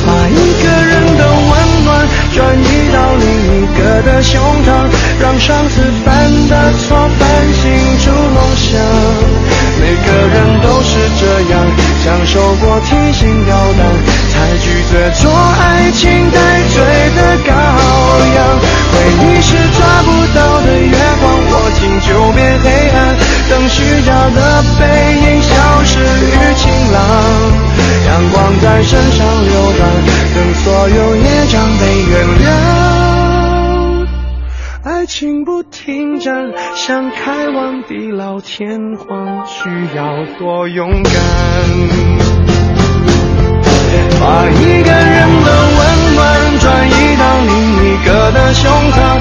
把一个人的温暖转移到另一个的胸膛，让上次犯的错反省出梦想。每个人都是这样，享受过提心吊胆，才拒绝做爱情待罪的羔羊。回忆是抓不到的月光，握紧就变黑暗。等虚假的背影消失于晴朗，阳光在身上流转，等所有业障被原谅。爱情不停站，想开往地老天荒，需要多勇敢。把一个人的温暖转移到另一个的胸膛，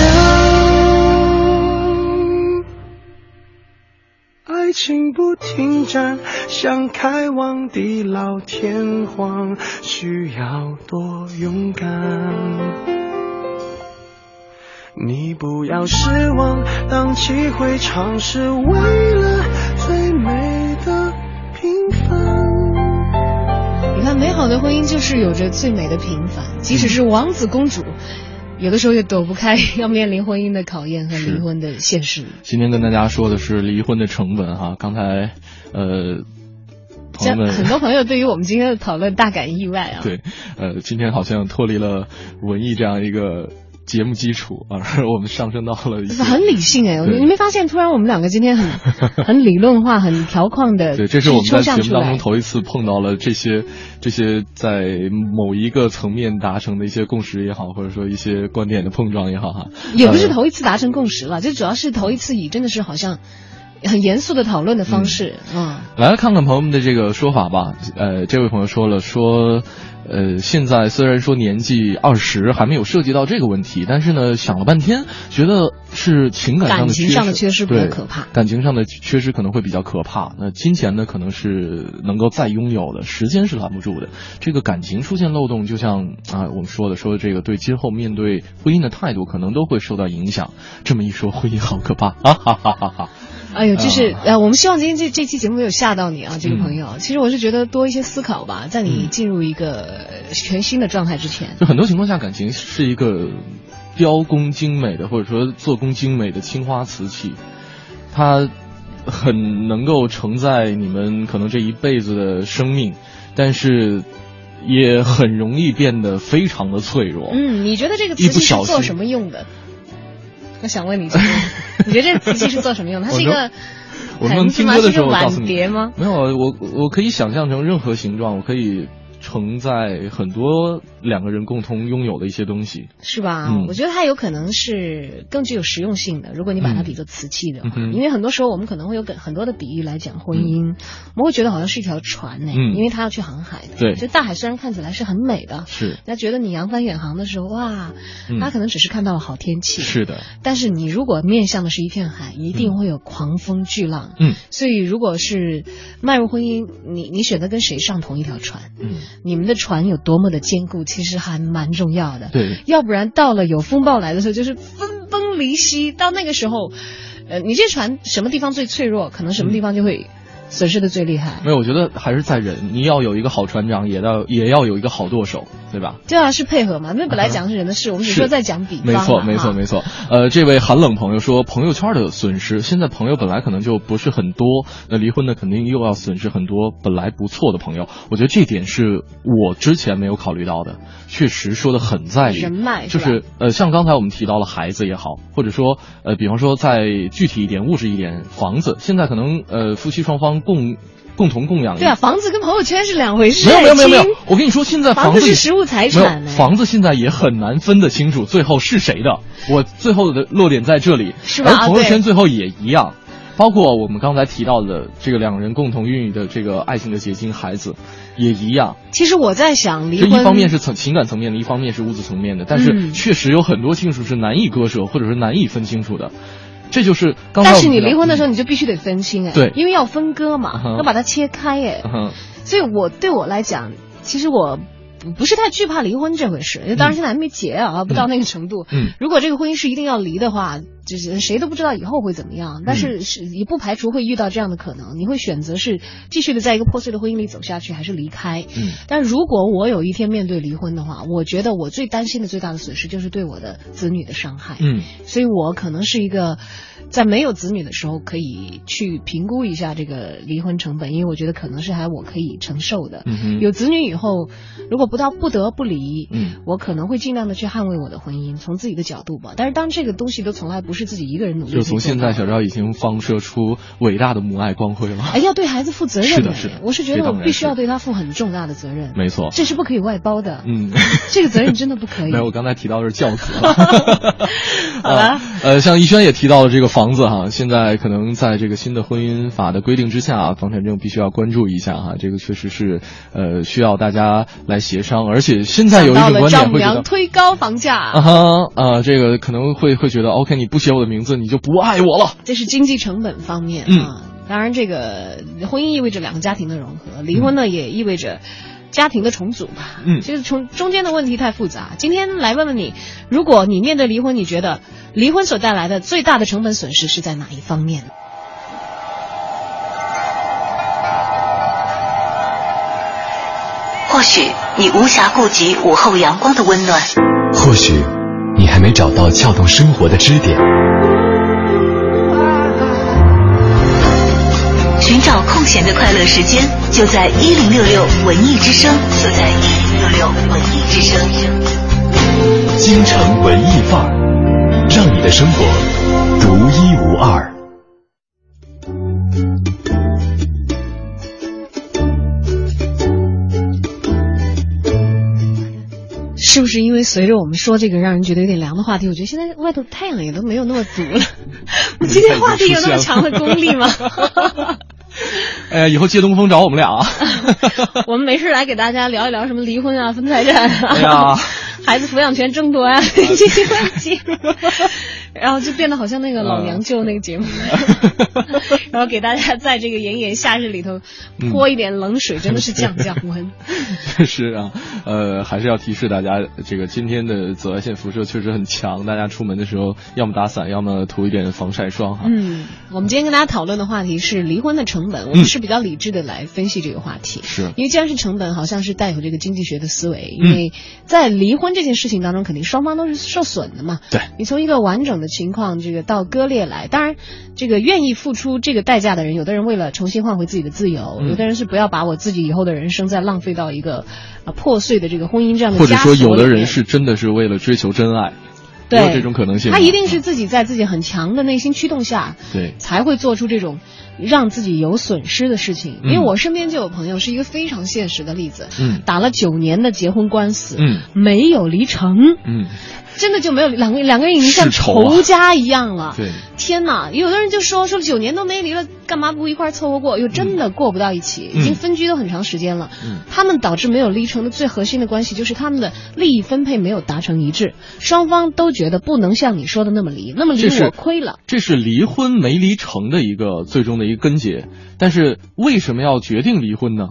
爱情。情不停站，想开往地老天荒，需要多勇敢。你不要失望，荡气回肠是为了最美的平凡。你看，美好的婚姻就是有着最美的平凡，即使是王子公主，有的时候也躲不开要面临婚姻的考验和离婚的现实。今天跟大家说的是离婚的成本哈，刚才呃。朋友们，很多朋友对于我们今天的讨论大感意外啊。对，呃，今天好像脱离了文艺这样一个节目基础，而我们上升到了很理性哎，你没发现突然我们两个今天很 很理论化、很条框的，对，这是我们在节目当中头一次碰到了这些这些在某一个层面达成的一些共识也好，或者说一些观点的碰撞也好哈。也不是头一次达成共识了，这主要是头一次以真的是好像。很严肃的讨论的方式，嗯，来看看朋友们的这个说法吧。呃，这位朋友说了，说，呃，现在虽然说年纪二十还没有涉及到这个问题，但是呢，想了半天，觉得是情感上的缺失，感情上的缺失比较可怕。感情上的缺失可能会比较可怕。那金钱呢，可能是能够再拥有的，时间是拦不住的。这个感情出现漏洞，就像啊我们说的，说这个对今后面对婚姻的态度，可能都会受到影响。这么一说，婚姻好可怕啊！哈哈哈哈。哎呦，就是呃，我们希望今天这这期节目没有吓到你啊，这个朋友。其实我是觉得多一些思考吧，在你进入一个全新的状态之前。就很多情况下，感情是一个雕工精美的，或者说做工精美的青花瓷器，它很能够承载你们可能这一辈子的生命，但是也很容易变得非常的脆弱。嗯，你觉得这个瓷器是做什么用的？我想问你，你觉得这个瓷器是做什么用的？它是一个盆子吗？是个碗碟吗？没有，我我可以想象成任何形状，我可以。承载很多两个人共同拥有的一些东西，是吧？嗯，我觉得它有可能是更具有实用性的。如果你把它比作瓷器的话，因为很多时候我们可能会有很多的比喻来讲婚姻，我们会觉得好像是一条船呢，因为它要去航海的。对，就大海虽然看起来是很美的，是，那觉得你扬帆远航的时候，哇，他可能只是看到了好天气，是的。但是你如果面向的是一片海，一定会有狂风巨浪。嗯，所以如果是迈入婚姻，你你选择跟谁上同一条船？嗯，你们的船。有多么的坚固，其实还蛮重要的。对，要不然到了有风暴来的时候，就是分崩离析。到那个时候，呃，你这船什么地方最脆弱，可能什么地方就会。损失的最厉害。没有，我觉得还是在人。你要有一个好船长，也要也要有一个好舵手，对吧？对啊，是配合嘛。那本来讲是人的事，我们只是说在讲比方。没错，没错，没错。呃，这位寒冷朋友说，朋友圈的损失，现在朋友本来可能就不是很多，那离婚的肯定又要损失很多本来不错的朋友。我觉得这点是我之前没有考虑到的，确实说的很在理。人脉就是呃，像刚才我们提到了孩子也好，或者说呃，比方说再具体一点、务实一点，房子，现在可能呃夫妻双方共。共同供养。对啊，房子跟朋友圈是两回事。没有没有没有没有，我跟你说，现在房子是实物财产。房子现在也很难分得清楚，最后是谁的。我最后的落点在这里。是吧？而朋友圈最后也一样，包括我们刚才提到的这个两人共同孕育的这个爱情的结晶孩子，也一样。其实我在想，这一方面是层情感层面的，一方面是物质层面的，但是确实有很多亲属是难以割舍，或者是难以分清楚的。这就是，但是你离婚的时候你就必须得分清哎，对，因为要分割嘛，要把它切开哎，所以我对我来讲，其实我。不不是太惧怕离婚这回事，当然现在还没结啊，不到那个程度。嗯，如果这个婚姻是一定要离的话，就是谁都不知道以后会怎么样。但是是也不排除会遇到这样的可能，你会选择是继续的在一个破碎的婚姻里走下去，还是离开？嗯，但如果我有一天面对离婚的话，我觉得我最担心的最大的损失就是对我的子女的伤害。嗯，所以我可能是一个在没有子女的时候可以去评估一下这个离婚成本，因为我觉得可能是还我可以承受的。嗯有子女以后，如果不到不得不离，嗯，我可能会尽量的去捍卫我的婚姻，从自己的角度吧。但是当这个东西都从来不是自己一个人努力，就从现在小赵已经放射出伟大的母爱光辉了。哎，要对孩子负责任。是的，是的。我是觉得我必须要对他负很重大的责任。没错，这是不可以外包的。嗯，这个责任真的不可以。没有，我刚才提到的是教子。好了，呃，像逸轩也提到了这个房子哈，现在可能在这个新的婚姻法的规定之下，房产证必须要关注一下哈。这个确实是呃需要大家来协商，而且现在有一种观点会觉得推高房价啊哈啊，这个可能会会觉得 OK，你不写我的名字，你就不爱我了。这是经济成本方面啊。当然，这个婚姻意味着两个家庭的融合，离婚呢也意味着家庭的重组吧。嗯其实从中间的问题太复杂。今天来问问你，如果你面对离婚，你觉得离婚所带来的最大的成本损失是在哪一方面？或许你无暇顾及午后阳光的温暖，或许你还没找到撬动生活的支点，空闲的快乐时间，就在一零六六文艺之声，就在一零六六文艺之声。京城文艺范儿，让你的生活独一无二。是不是因为随着我们说这个让人觉得有点凉的话题，我觉得现在外头太阳也都没有那么足了。我 今天话题有那么强的功力吗？哎，以后借东风找我们俩啊！我们没事来给大家聊一聊什么离婚啊、分财产啊、孩子抚养权争夺啊 这些问题，然后就变得好像那个老娘舅那个节目，然后给大家在这个炎炎夏日里头泼一点冷水，真的是降降温。确实啊，呃，还是要提示大家，这个今天的紫外线辐射确实很强，大家出门的时候要么打伞，要么涂一点防晒霜哈。嗯，我们今天跟大家讨论的话题是离婚的成本，我们是比较理智的来分析这个话题。是因为既然是成本，好像是带有这个经济学的思维，因为在离婚这件事情当中，肯定双方都是受损的嘛。对你从一个完整的情况，这个到割裂来，当然，这个愿意付出这个代价的人，有的人为了重新换回自己的自由，嗯有的人是不要把我自己以后的人生再浪费到一个呃破碎的这个婚姻这样的或者说，有的人是真的是为了追求真爱，对有这种可能性。他一定是自己在自己很强的内心驱动下，对才会做出这种让自己有损失的事情。嗯因为我身边就有朋友是一个非常现实的例子，嗯打了九年的结婚官司，嗯没有离成，嗯，真的就没有两个两个人已经像仇家一样了。对，天哪！有的人就说说九年都没离了，干嘛不一块儿凑合过？又真的过不到一起，已经分居都很长时间了。嗯他们导致没有离成的最核心的关系就是他们的利益分配没有达成一致，双方都觉得不能像你说的那么离，那么离我亏了。这是离婚没离成的一个最终的一个根结。但是为什么要决定离婚呢？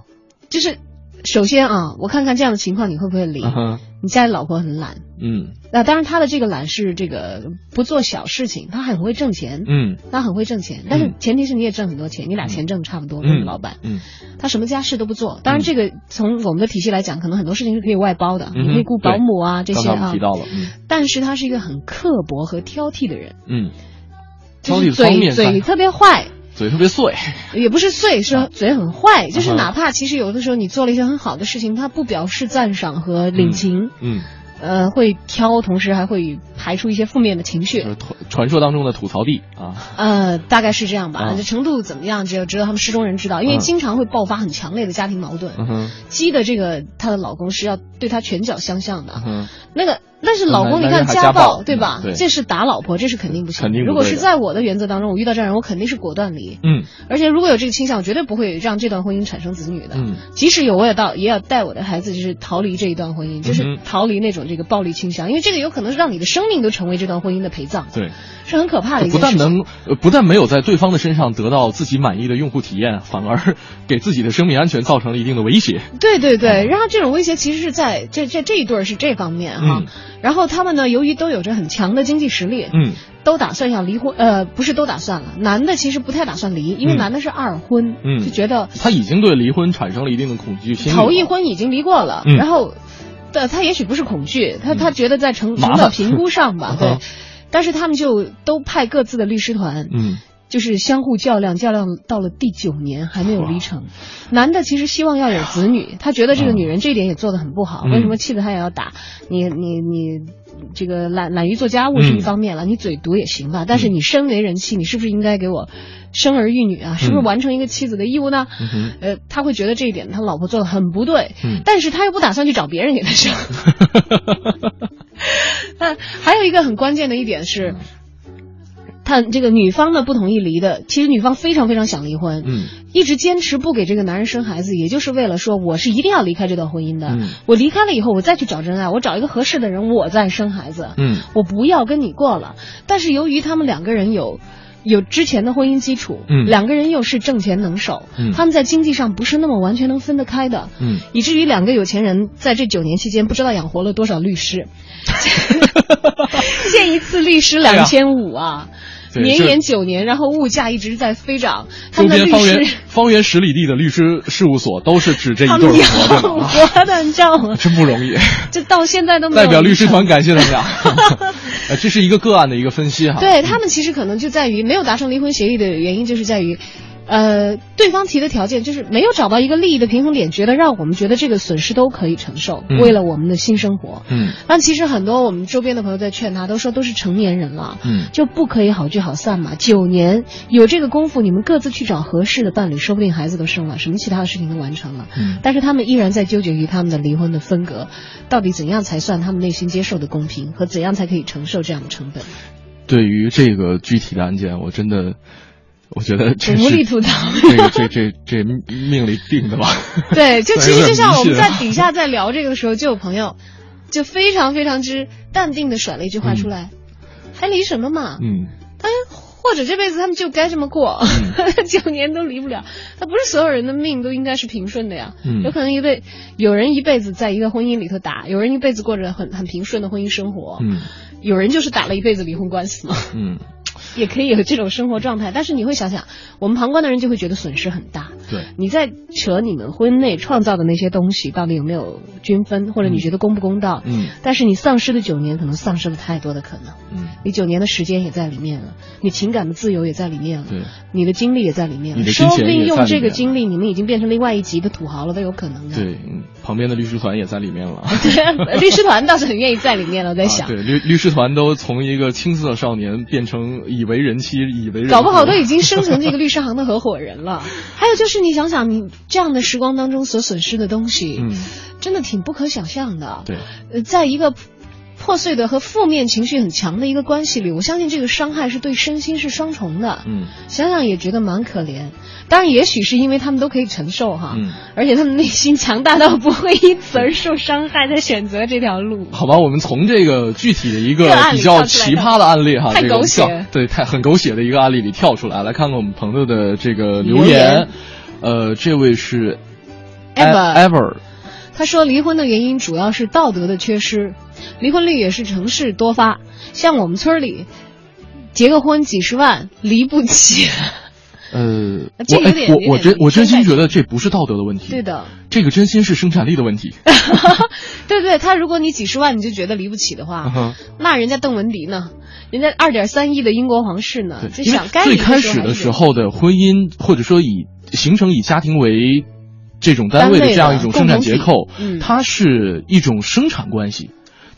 就是首先啊，我看看这样的情况你会不会离？嗯哼你家里老婆很懒，嗯。那当然他的这个懒是这个不做小事情，他很会挣钱，嗯。他很会挣钱，但是前提是你也挣很多钱，你俩钱挣的差不多，老板。嗯。他什么家事都不做，当然这个从我们的体系来讲，可能很多事情是可以外包的，嗯你可以雇保姆啊这些啊。才我们提。到了，嗯。但是他是一个很刻薄和挑剔的人，嗯，就是嘴嘴特别坏，嘴特别碎，也不是碎，是嘴很坏。就是哪怕其实有的时候你做了一些很好的事情，他不表示赞赏和领情，嗯，呃，会挑，同时还会排出一些负面的情绪就。是传传说当中的吐槽帝啊，呃，大概是这样吧。嗯这程度怎么样，只有只有他们失踪人知道，因为嗯经常会爆发很强烈的家庭矛盾。嗯鸡的这个她的老公是要对她拳脚相向的，嗯，那个，但是老公，你看家家暴对吧这是打老婆，这是肯定不行。肯定如果是在我的原则当中，我遇到这样人，我肯定是果断离。嗯而且如果有这个倾向，我绝对不会让这段婚姻产生子女的。嗯即使有，我也到也要带我的孩子，就是逃离这一段婚姻，就是逃离那种这个暴力倾向，因为这个有可能是让你的生命都成为这段婚姻的陪葬，对，是很可怕的一不但。能呃不但没有在对方的身上得到自己满意的用户体验，反而给自己的生命安全造成了一定的威胁。对对对，然后这种威胁其实是在这这这一对是这方面哈，嗯然后他们呢，由于都有着很强的经济实力，嗯。都打算要离婚，呃，不是都打算了，男的其实不太打算离，因为嗯。男的是二婚，嗯。就觉得他已经对离婚产生了一定的恐惧心理。头一婚已经离过了，嗯。然后，的他也许不是恐惧，他他觉得在成成本评估上吧，对。嗯，但是他们就都派各自的律师团，嗯就是相互较量，较量到了第九年还没有离成。男的其实希望要有子女，他觉得这个女人这一点也做得很不好，嗯为什么气得他也要打？你你你。这个懒懒于做家务是一方面了，你嘴毒也行吧，但是你身为人妻，你是不是应该给我生儿育女啊？是不是完成一个妻子的义务呢？嗯呃，他会觉得这一点他老婆做的很不对，嗯但是他又不打算去找别人给他生。那 还有一个很关键的一点是，他这个女方呢不同意离的，其实女方非常非常想离婚，嗯一直坚持不给这个男人生孩子，也就是为了说我是一定要离开这段婚姻的。嗯我离开了以后，我再去找真爱，我找一个合适的人，我再生孩子。嗯我不要跟你过了。但是由于他们两个人有有之前的婚姻基础，嗯两个人又是挣钱能手，嗯他们在经济上不是那么完全能分得开的，嗯，以至于两个有钱人在这九年期间不知道养活了多少律师，见一次律师两千五啊。年年九年，然后物价一直在飞涨，他周们的律边方圆师方圆十里地的律师事务所都是指这一对儿活的，活的，你知道吗？真不容易。这到现在都没有代表律师团感谢他们俩。呃，这是一个个案的一个分析哈。对他们其实可能就在于没有达成离婚协议的原因，就是在于，呃，对方提的条件就是没有找到一个利益的平衡点，觉得让我们觉得这个损失都可以承受，嗯为了我们的新生活。嗯但其实很多我们周边的朋友在劝他，都说都是成年人了，嗯就不可以好聚好散嘛。九年有这个功夫，你们各自去找合适的伴侣，说不定孩子都生了，什么其他的事情都完成了。嗯但是他们依然在纠结于他们的离婚的分隔，到底怎样才算他们内心接受的公平，和怎样才可以承受这样的成本。对于这个具体的案件，我真的，我觉得这是无力吐槽。这个这这这命里定的吧？对，就 其实就像我们在底下在聊这个的时候，就有朋友就非常非常之淡定的甩了一句话出来，还离什么嘛？嗯。哎，或者这辈子他们就该这么过，九年都离不了。他不是所有人的命都应该是平顺的呀，嗯。有可能一辈有人一辈子在一个婚姻里头打，有人一辈子过着很很平顺的婚姻生活，嗯。有人就是打了一辈子离婚官司嘛。嗯，也可以有这种生活状态，但是你会想想，我们旁观的人就会觉得损失很大。对，你在扯你们婚内创造的那些东西到底有没有均分，或者你觉得公不公道？嗯但是你丧失的九年，可能丧失了太多的可能。嗯，你九年的时间也在里面了，你情感的自由也在里面了，对，你的精力也在里面了。你的金说不定用这个精力，你们已经变成另外一级的土豪了，都有可能的。对，嗯旁边的律师团也在里面了。对，律师团倒是很愿意在里面了。我在想，啊、对律律师团都从一个青涩少年变成以为人妻，以为人搞不好都已经生成这个律师行的合伙人了。还有就是，你想想，你这样的时光当中所损失的东西，嗯，真的挺不可想象的。对，呃，在一个破碎的和负面情绪很强的一个关系里，我相信这个伤害是对身心是双重的。嗯，想想也觉得蛮可怜。当然，也许是因为他们都可以承受哈，嗯，而且他们内心强大到不会因此而受伤害，在选择这条路。好吧，我们从这个具体的一个比较奇葩的案例哈，太这个狗血跳对，太很狗血的一个案例里跳出来，来看看我们朋友的这个留留言呃，这位是 Ever ever，他说，离婚的原因主要是道德的缺失，离婚率也是城市多发。像我们村里，结个婚几十万离不起。呃，这我有我我真我真心觉得这不是道德的问题，对的，这个真心是生产力的问题。对对，他如果你几十万你就觉得离不起的话，嗯那人家邓文迪呢？人家二点三亿的英国皇室呢？最开始的时候的婚姻，或者说以形成以家庭为这种单位的的这样一种生产结构它是一种生产关系。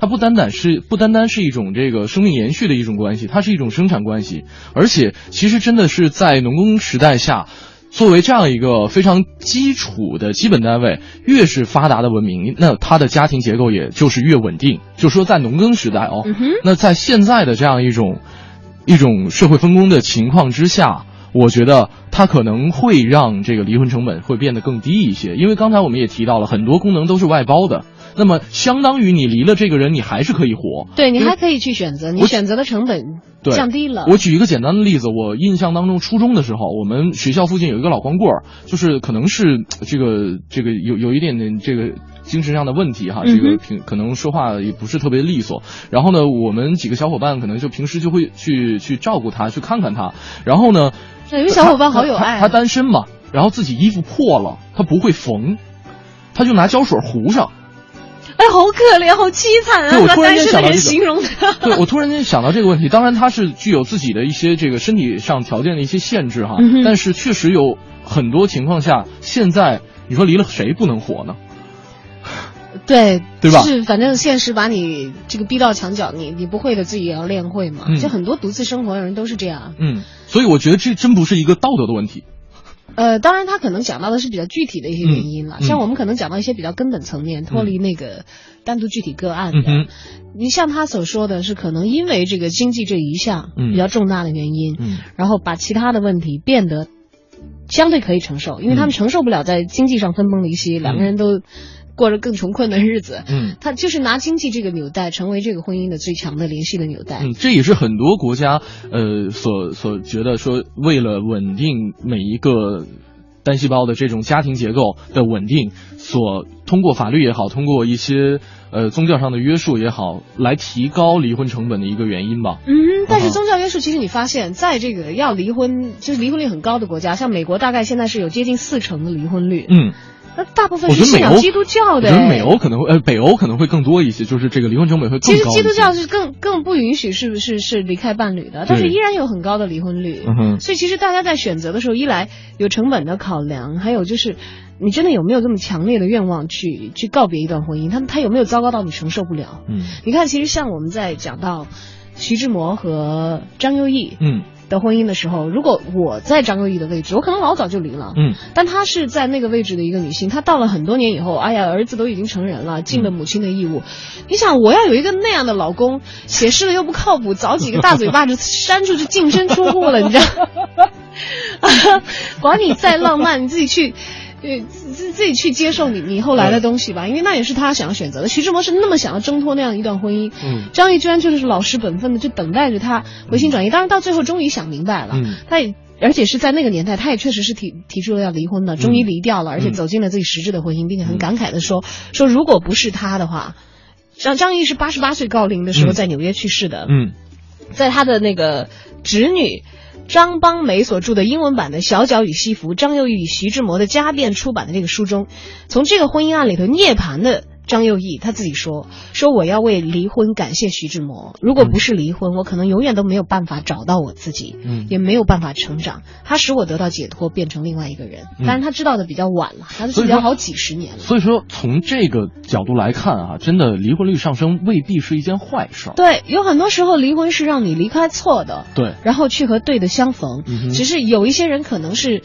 它不单单是不单单是一种这个生命延续的一种关系，它是一种生产关系，而且其实真的是在农耕时代下，作为这样一个非常基础的基本单位，越是发达的文明，那它的家庭结构也就是越稳定。就是说，在农耕时代哦，那在现在的这样一种一种社会分工的情况之下，我觉得它可能会让这个离婚成本会变得更低一些，因为刚才我们也提到了很多功能都是外包的，那么相当于你离了这个人，你还是可以活。对你还可以去选择，你选择的成本降低了。我举一个简单的例子，我印象当中，初中的时候，我们学校附近有一个老光棍儿，就是可能是这个这个有有一点点这个精神上的问题哈，这个平可能说话也不是特别利索。然后呢，我们几个小伙伴可能就平时就会去去照顾他，去看看他。然后呢，有个小伙伴好有爱啊他他他单身嘛，然后自己衣服破了，他不会缝，他就拿胶水糊上。哎，好可怜，好凄惨啊！我突然间想到这个形容他。对，我突然间想到这个问题，当然他是具有自己的一些这个身体上条件的一些限制哈，嗯但是确实有很多情况下，现在你说离了谁不能活呢？对，对吧就是反正现实把你这个逼到墙角，你你不会的自己也要练会嘛。嗯就很多独自生活的人都是这样。嗯，所以我觉得这真不是一个道德的问题。呃，当然他可能讲到的是比较具体的一些原因了，像我们可能讲到一些比较根本层面，脱离那个单独具体个案的。嗯，你像他所说的是，可能因为这个经济这一项嗯。比较重大的原因，嗯。然后把其他的问题变得相对可以承受，因为他们承受不了在经济上分崩离析，两个人都。过着更穷困的日子。嗯，他就是拿经济这个纽带，成为这个婚姻的最强的联系的纽带。嗯，这也是很多国家呃所所觉得说，为了稳定每一个单细胞的这种家庭结构的稳定，所通过法律也好，通过一些呃宗教上的约束也好，来提高离婚成本的一个原因吧。嗯，但是宗教约束，其实你发现，在这个要离婚就是离婚率很高的国家，像美国，大概现在是有接近四成的离婚率。嗯。那大部分是信仰基督教的，我觉得美欧可能会呃北欧可能会更多一些，就是这个离婚成本会更高。其实基督教是更更不允许是不是是离开伴侣的，但是依然有很高的离婚率。嗯，所以其实大家在选择的时候，一来有成本的考量，还有就是你真的有没有这么强烈的愿望去去告别一段婚姻？他他有没有糟糕到你承受不了？嗯，你看，其实像我们在讲到徐志摩和张幼仪，嗯。的婚姻的时候，如果我在张幼仪的位置，我可能老早就离了。嗯，但她是在那个位置的一个女性，她到了很多年以后，哎呀，儿子都已经成人了，尽了母亲的义务。你想，我要有一个那样的老公，写诗的又不靠谱，早几个大嘴巴子扇出去净身出户了，你知道？管你再浪漫，你自己去。对，自自己去接受你你后来的东西吧，因为那也是他想要选择的。徐志摩是那么想要挣脱那样一段婚姻，嗯，张毅居然就是老实本分的，就等待着他回心转意。当然到最后终于想明白了，嗯，他也而且是在那个年代，他也确实是提提出了要离婚的，终于离掉了，而且走进了自己实质的婚姻，并且很感慨的说说如果不是他的话，张张毅是八十八岁高龄的时候在纽约去世的，嗯，在他的那个侄女。张邦梅所著的英文版的《小脚与西服》，张幼仪与徐志摩的家变出版的这个书中，从这个婚姻案里头涅槃的张幼仪，他自己说：“说我要为离婚感谢徐志摩，如果不是离婚，我可能永远都没有办法找到我自己，嗯，也没有办法成长。他使我得到解脱，变成另外一个人。但是，他知道的比较晚了，他知道好几十年了。所以说，从这个角度来看啊，真的离婚率上升未必是一件坏事。对，有很多时候离婚是让你离开错的，对，然后去和对的相逢。嗯、只是有一些人可能是。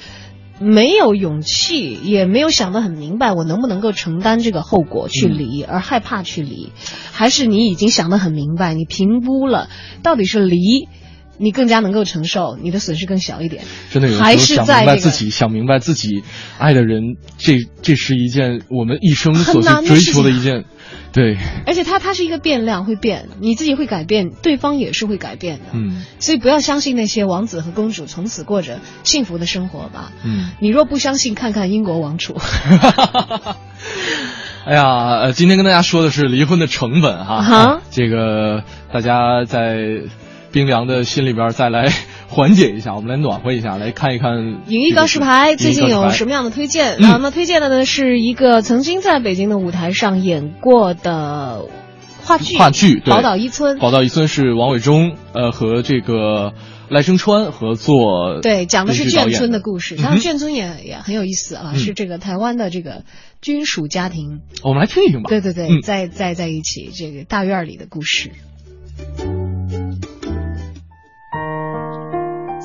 没有勇气，也没有想得很明白，我能不能够承担这个后果去离，而害怕去离，还是你已经想得很明白，你评估了，到底是离，你更加能够承受，你的损失更小一点。真的有还是想明白自己，想明白自己爱的人，这这是一件我们一生所去追求的一件。对，而且它它是一个变量，会变，你自己会改变，对方也是会改变的。嗯，所以不要相信那些王子和公主从此过着幸福的生活吧。嗯，你若不相信，看看英国王储。哎呀，呃，今天跟大家说的是离婚的成本哈，啊、这个大家在冰凉的心里边再来缓解一下，我们来暖和一下，来看一看影艺告示牌最近有什么样的推荐？啊，那推荐的呢是一个曾经在北京的舞台上演过的话剧，话剧《宝岛一村》。宝岛一村是王伟忠呃和这个赖声川合作，对，讲的是眷村的故事。然后嗯、眷村也也很有意思啊，嗯、是这个台湾的这个军属家庭。我们来听一听吧。对对对，嗯、在在在一起这个大院里的故事。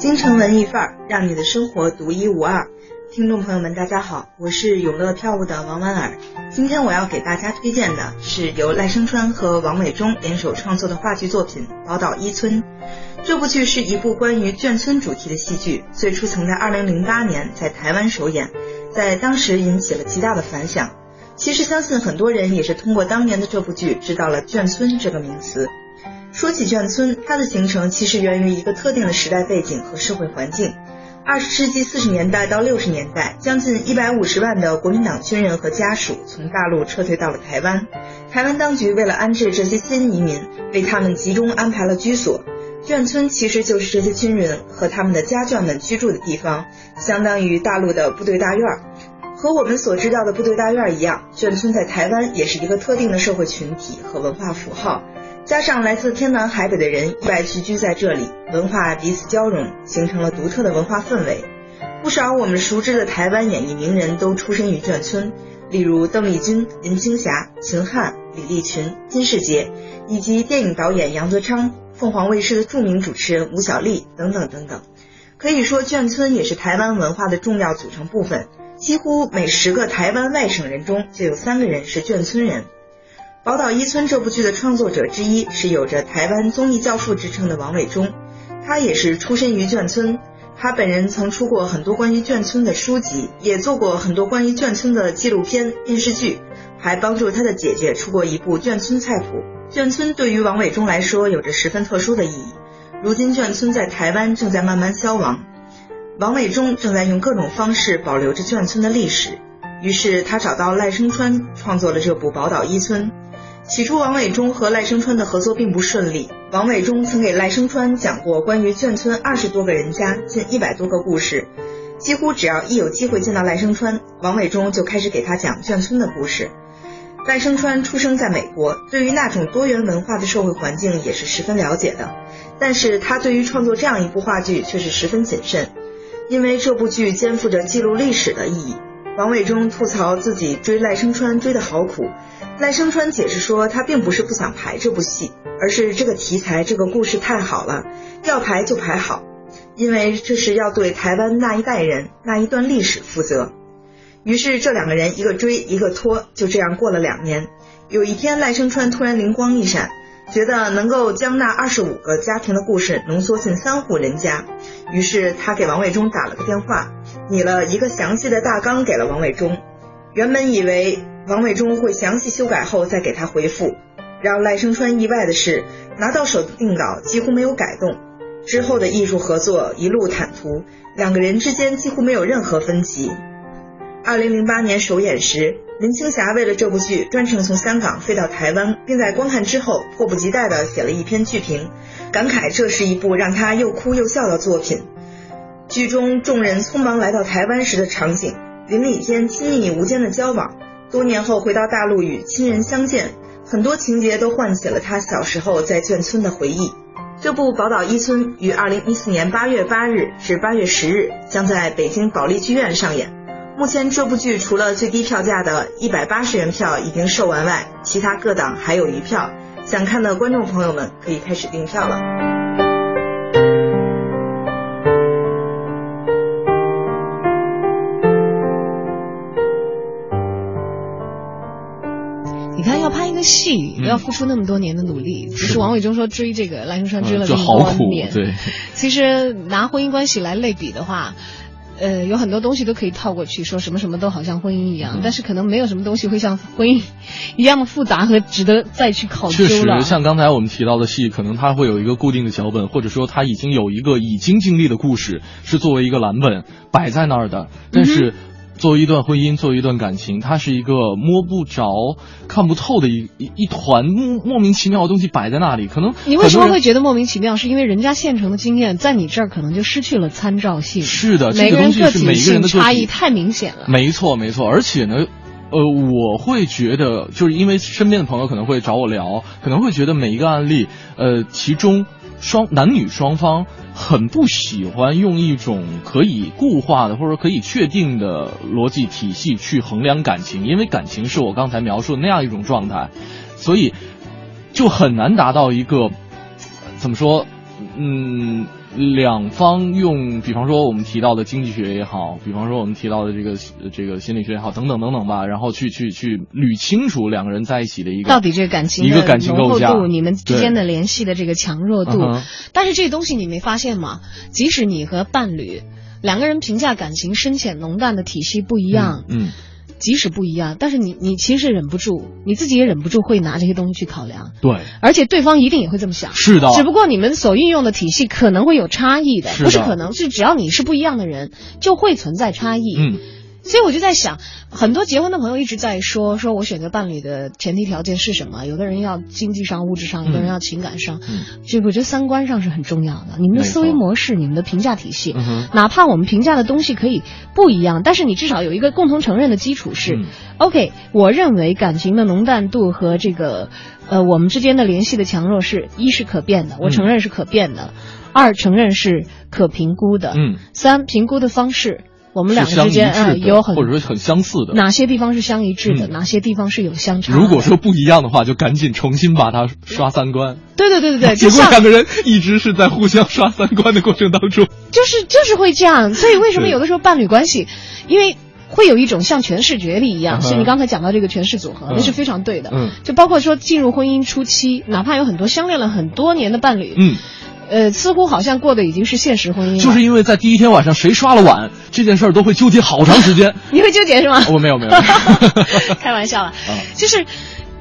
京城文艺范儿，让你的生活独一无二。听众朋友们，大家好，我是永乐票务的王婉儿。今天我要给大家推荐的是由赖声川和王伟忠联手创作的话剧作品《宝岛一村》。这部剧是一部关于眷村主题的戏剧，最初曾在2008年在台湾首演，在当时引起了极大的反响。其实相信很多人也是通过当年的这部剧知道了眷村这个名词。说起眷村，它的形成其实源于一个特定的时代背景和社会环境。二十世纪四十年代到六十年代，将近一百五十万的国民党军人和家属从大陆撤退到了台湾。台湾当局为了安置这些新移民，为他们集中安排了居所。眷村其实就是这些军人和他们的家眷们居住的地方，相当于大陆的部队大院。和我们所知道的部队大院一样，眷村在台湾也是一个特定的社会群体和文化符号。加上来自天南海北的人意外聚居在这里，文化彼此交融，形成了独特的文化氛围。不少我们熟知的台湾演艺名人都出身于眷村，例如邓丽君、林青霞、秦汉、李立群、金世杰，以及电影导演杨德昌、凤凰卫视的著名主持人吴小莉等等等等。可以说，眷村也是台湾文化的重要组成部分。几乎每十个台湾外省人中就有三个人是眷村人。《宝岛一村》这部剧的创作者之一是有着台湾综艺教父之称的王伟忠，他也是出身于眷村，他本人曾出过很多关于眷村的书籍，也做过很多关于眷村的纪录片、电视剧，还帮助他的姐姐出过一部眷村菜谱。眷村对于王伟忠来说有着十分特殊的意义。如今眷村在台湾正在慢慢消亡，王伟忠正在用各种方式保留着眷村的历史。于是他找到赖声川，创作了这部《宝岛一村》。起初，王伟忠和赖声川的合作并不顺利。王伟忠曾给赖声川讲过关于眷村二十多个人家、近一百多个故事。几乎只要一有机会见到赖声川，王伟忠就开始给他讲眷村的故事。赖声川出生在美国，对于那种多元文化的社会环境也是十分了解的。但是他对于创作这样一部话剧却是十分谨慎，因为这部剧肩负着记录历史的意义。王伟忠吐槽自己追赖声川追得好苦，赖声川解释说他并不是不想排这部戏，而是这个题材这个故事太好了，要排就排好，因为这是要对台湾那一代人那一段历史负责。于是这两个人一个追一个拖，就这样过了两年。有一天赖声川突然灵光一闪。觉得能够将那二十五个家庭的故事浓缩进三户人家，于是他给王伟忠打了个电话，拟了一个详细的大纲给了王伟忠。原本以为王伟忠会详细修改后再给他回复，让赖声川意外的是，拿到手的定稿几乎没有改动。之后的艺术合作一路坦途，两个人之间几乎没有任何分歧。二零零八年首演时，林青霞为了这部剧专程从香港飞到台湾，并在观看之后迫不及待地写了一篇剧评，感慨这是一部让她又哭又笑的作品。剧中众人匆忙来到台湾时的场景，邻里间亲密无间的交往，多年后回到大陆与亲人相见，很多情节都唤起了他小时候在眷村的回忆。这部《宝岛一村》于二零一四年八月八日至八月十日将在北京保利剧院上演。目前这部剧除了最低票价的一百八十元票已经售完外，其他各档还有余票。想看的观众朋友们可以开始订票了。戏，嗯要付出那么多年的努力。只是王伟忠说追这个赖声川追了就这么好苦多年，对。其实拿婚姻关系来类比的话。呃，有很多东西都可以套过去，说什么什么都好像婚姻一样，嗯但是可能没有什么东西会像婚姻一样的复杂和值得再去考究确。实，像刚才我们提到的戏，可能它会有一个固定的脚本，或者说它已经有一个已经经历的故事，是作为一个蓝本摆在那儿的。但嗯是，作为一段婚姻，作为一段感情，它是一个摸不着、看不透的一一一团莫莫名其妙的东西摆在那里。可能你为什么会觉得莫名其妙？是因为人家现成的经验在你这儿可能就失去了参照性。是的，这每个人个东西个体每个人的差异太明显了。没错，没错，而且呢。呃，我会觉得，就是因为身边的朋友可能会找我聊，可能会觉得每一个案例，呃，其中双男女双方很不喜欢用一种可以固化的或者可以确定的逻辑体系去衡量感情，因为感情是我刚才描述的那样一种状态，所以就很难达到一个怎么说，嗯。两方用，比方说我们提到的经济学也好，比方说我们提到的这个这个心理学也好，等等等等吧，然后去去去捋清楚两个人在一起的一个到底这个感情的一个感情构架，度，你们之间的联系的这个强弱度。嗯但是这东西你没发现吗？即使你和伴侣两个人评价感情深浅浓淡的体系不一样，嗯，即使不一样，但是你你其实忍不住，你自己也忍不住会拿这些东西去考量，对，而且对方一定也会这么想。是的，只不过你们所运用的体系可能会有差异的，是的不是可能是只要你是不一样的人，就会存在差异。嗯。所以我就在想，很多结婚的朋友一直在说，说我选择伴侣的前提条件是什么？有的人要经济上、物质上，有的人要情感上。嗯，这个我觉得三观上是很重要的。你们的思维模式、你们的评价体系，嗯哪怕我们评价的东西可以不一样，但是你至少有一个共同承认的基础是、嗯 OK。我认为感情的浓淡度和这个呃我们之间的联系的强弱是一是可变的，我承认是可变的；二承认是可评估的；嗯，三评估的方式。我们两个之间，呃，致的有很或者说很相似的。哪些地方是相一致的，嗯哪些地方是有相差的。如果说不一样的话，就赶紧重新把它刷三观。对对对对对，结果两个人一直是在互相刷三观的过程当中。就是就是会这样，所以为什么有的时候伴侣关系，因为会有一种像权势角力一样，嗯哼是你刚才讲到这个权势组合，嗯那是非常对的。嗯就包括说进入婚姻初期，哪怕有很多相恋了很多年的伴侣，嗯，呃，似乎好像过的已经是现实婚姻。就是因为在第一天晚上谁刷了碗这件事儿都会纠结好长时间。你会纠结是吗？我没有没有，开玩笑了，啊就是。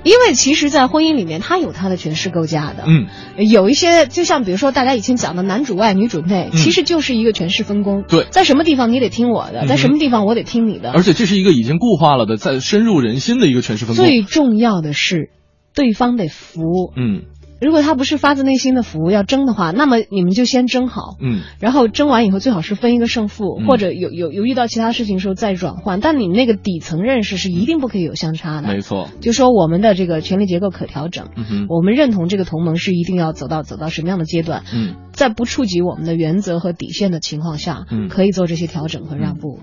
因为其实，在婚姻里面，他有他的权势构架的。嗯，有一些，就像比如说大家以前讲的男主外女主内，嗯其实就是一个权势分工。对在什么地方你得听我的，嗯在什么地方我得听你的。而且这是一个已经固化了的、在深入人心的一个权势分工。最重要的是，对方得服。嗯如果他不是发自内心的服务，要争的话，那么你们就先争好。嗯然后争完以后，最好是分一个胜负，嗯或者有有有遇到其他事情的时候再转换。但你那个底层认识是一定不可以有相差的。没错。就说我们的这个权力结构可调整，嗯我们认同这个同盟是一定要走到走到什么样的阶段，嗯在不触及我们的原则和底线的情况下，嗯可以做这些调整和让步。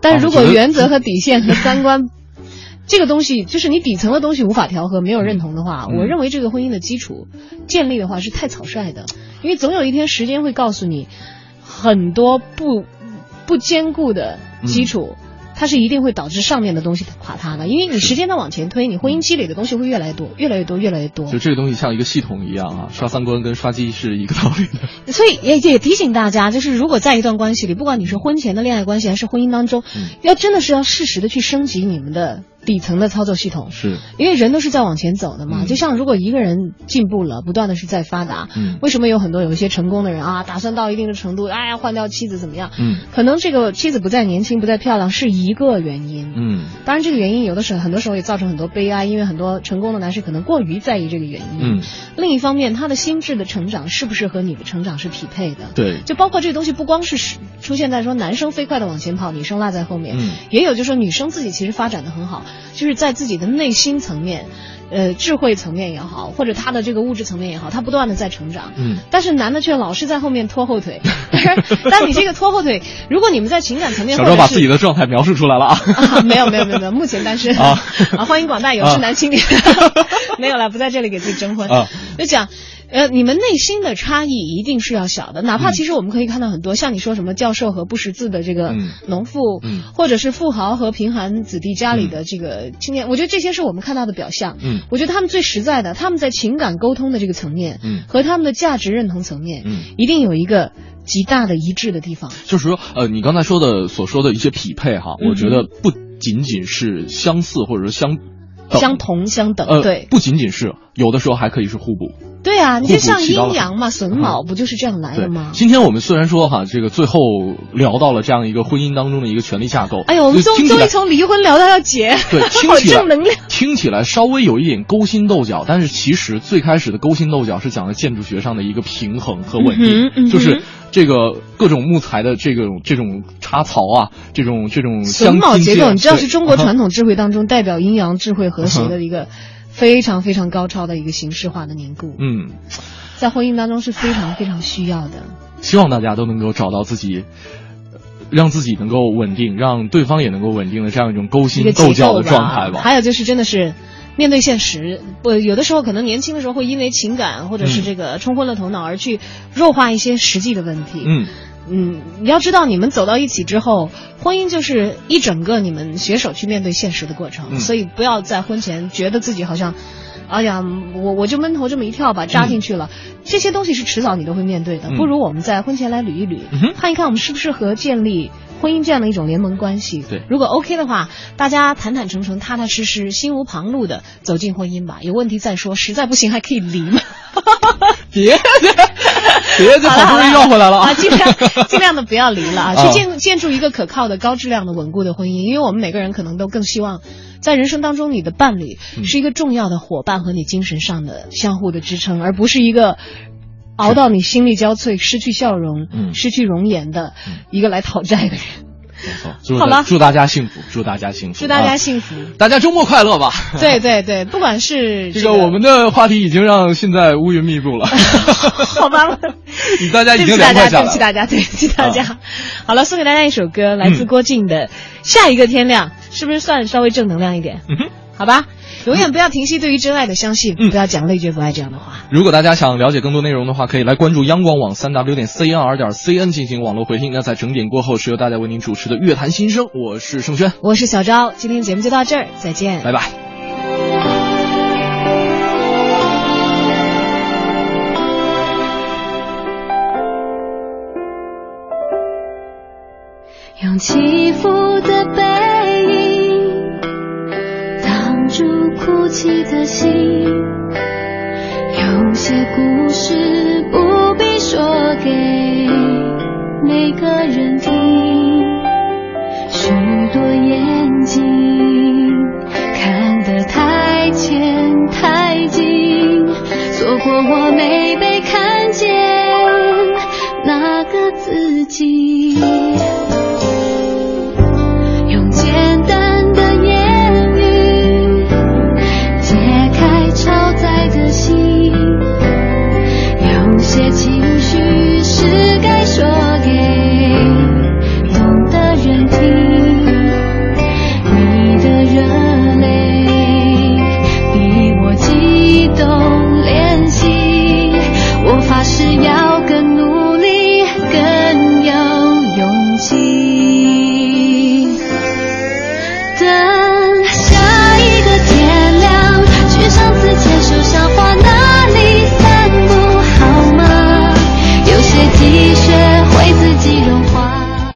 但如果原则和底线和三观这个东西，就是你底层的东西无法调和，没有认同的话，嗯我认为这个婚姻的基础建立的话是太草率的，因为总有一天时间会告诉你，很多不不坚固的基础。它是一定会导致上面的东西垮塌的，因为你时间的往前推，你婚姻积累的东西会越来越多，越来越多，越来越多。就这个东西像一个系统一样啊，刷三观跟刷机是一个道理的。所以也也提醒大家，就是如果在一段关系里，不管你是婚前的恋爱关系还是婚姻当中，嗯要真的是要适时的去升级你们的底层的操作系统，是，因为人都是在往前走的嘛。嗯就像如果一个人进步了，不断的是在发达，嗯为什么有很多有一些成功的人啊，打算到一定的程度，哎呀换掉妻子怎么样？嗯可能这个妻子不再年轻，不再漂亮是一个原因。嗯当然，这个原因有的时候很多时候也造成很多悲哀，因为很多成功的男士可能过于在意这个原因。嗯，另一方面，他的心智的成长是不是和你的成长是匹配的？对，就包括这个东西，不光是是出现在说男生飞快的往前跑，女生落在后面，嗯也有就是说女生自己其实发展的很好，就是在自己的内心层面，呃，智慧层面也好，或者他的这个物质层面也好，他不断的在成长。嗯但是男的却老是在后面拖后腿。但你这个拖后腿，如果你们在情感层面，小周把自己的状态描述出来了啊。啊，没有没有没有没有，目前单身 啊啊，欢迎广大有志男青年，没有了，不在这里给自己征婚啊，就讲。呃，你们内心的差异一定是要小的，哪怕嗯。其实我们可以看到很多，像你说什么教授和不识字的这个嗯。农妇，嗯。或者是富豪和贫寒子弟家里的这个青年，我觉得这些是我们看到的表象。嗯。我觉得他们最实在的，他们在情感沟通的这个层面，嗯。和他们的价值认同层面，嗯。一定有一个极大的一致的地方。就是说，呃，你刚才说的所说的一些匹配哈，嗯。我觉得不仅仅是相似或者说相相同相等，呃，对。不仅仅是，有的时候还可以是互补。对啊，你就像阴阳嘛，榫卯不就是这样来的吗？今天我们虽然说哈，这个最后聊到了这样一个婚姻当中的一个权力架构，哎呦，我们终终于从离婚聊到要结，对，听好起来正能量。听起来稍微有一点勾心斗角，但是其实最开始的勾心斗角是讲的建筑学上的一个平衡和稳定，嗯嗯就是这个各种木材的这个这种插槽啊，这种这种榫卯结构，你知道是中国传统智慧当中代表阴阳智慧和谐的一个非常非常高超的一个形式化的凝固，嗯，在婚姻当中是非常非常需要的。希望大家都能够找到自己。呃让自己能够稳定，让对方也能够稳定的这样一种勾心斗角的状态吧。还有就是，真的是面对现实，不有的时候可能年轻的时候会因为情感或者是嗯这个冲昏了头脑而去弱化一些实际的问题。嗯，嗯，你要知道，你们走到一起之后，婚姻就是一整个你们携手去面对现实的过程，嗯所以不要在婚前觉得自己好像。哎呀，我我就闷头这么一跳吧，扎进去了。这些东西是迟早你都会面对的，嗯不如我们在婚前来捋一捋，嗯看一看我们适不适合建立婚姻这样的一种联盟关系。对如果 OK 的话，大家坦坦诚诚、踏踏实实、心无旁骛的走进婚姻吧。有问题再说，实在不行还可以离嘛。别 别，这好不容易绕回来了啊，尽量 尽量的不要离了啊，啊去建建筑一个可靠的、高质量的、稳固的婚姻。因为我们每个人可能都更希望，在人生当中，你的伴侣嗯是一个重要的伙伴和你精神上的相互的支撑，而不是一个。熬到你心力交瘁、失去笑容、嗯失去容颜的一个来讨债的人，好了祝大家幸福，祝大家幸福，祝大家啊幸福。大家周末快乐吧。对对对，不管是这个我们的话题已经让现在乌云密布了，好吧，大家已经对不起大家，凉快下来了。对不起大家，对不起大家。好了，送给大家一首歌，来自嗯。郭靖的《下一个天亮》，是不是算稍微正能量一点？好吧，永远不要停息对于真爱的相信嗯。不要讲累觉不爱这样的话。如果大家想了解更多内容的话可以来关注央广网三 w 点 cnr 点 cn 进行网络回听那在整点过后是由大家为您主持的乐坛新生我是盛轩。我是小昭今天节目就到这儿再见。拜拜。用起伏的背哭泣的心。有些故事不必说给每个人听，许多眼睛看得太浅太近，错过我没被看见那个自己。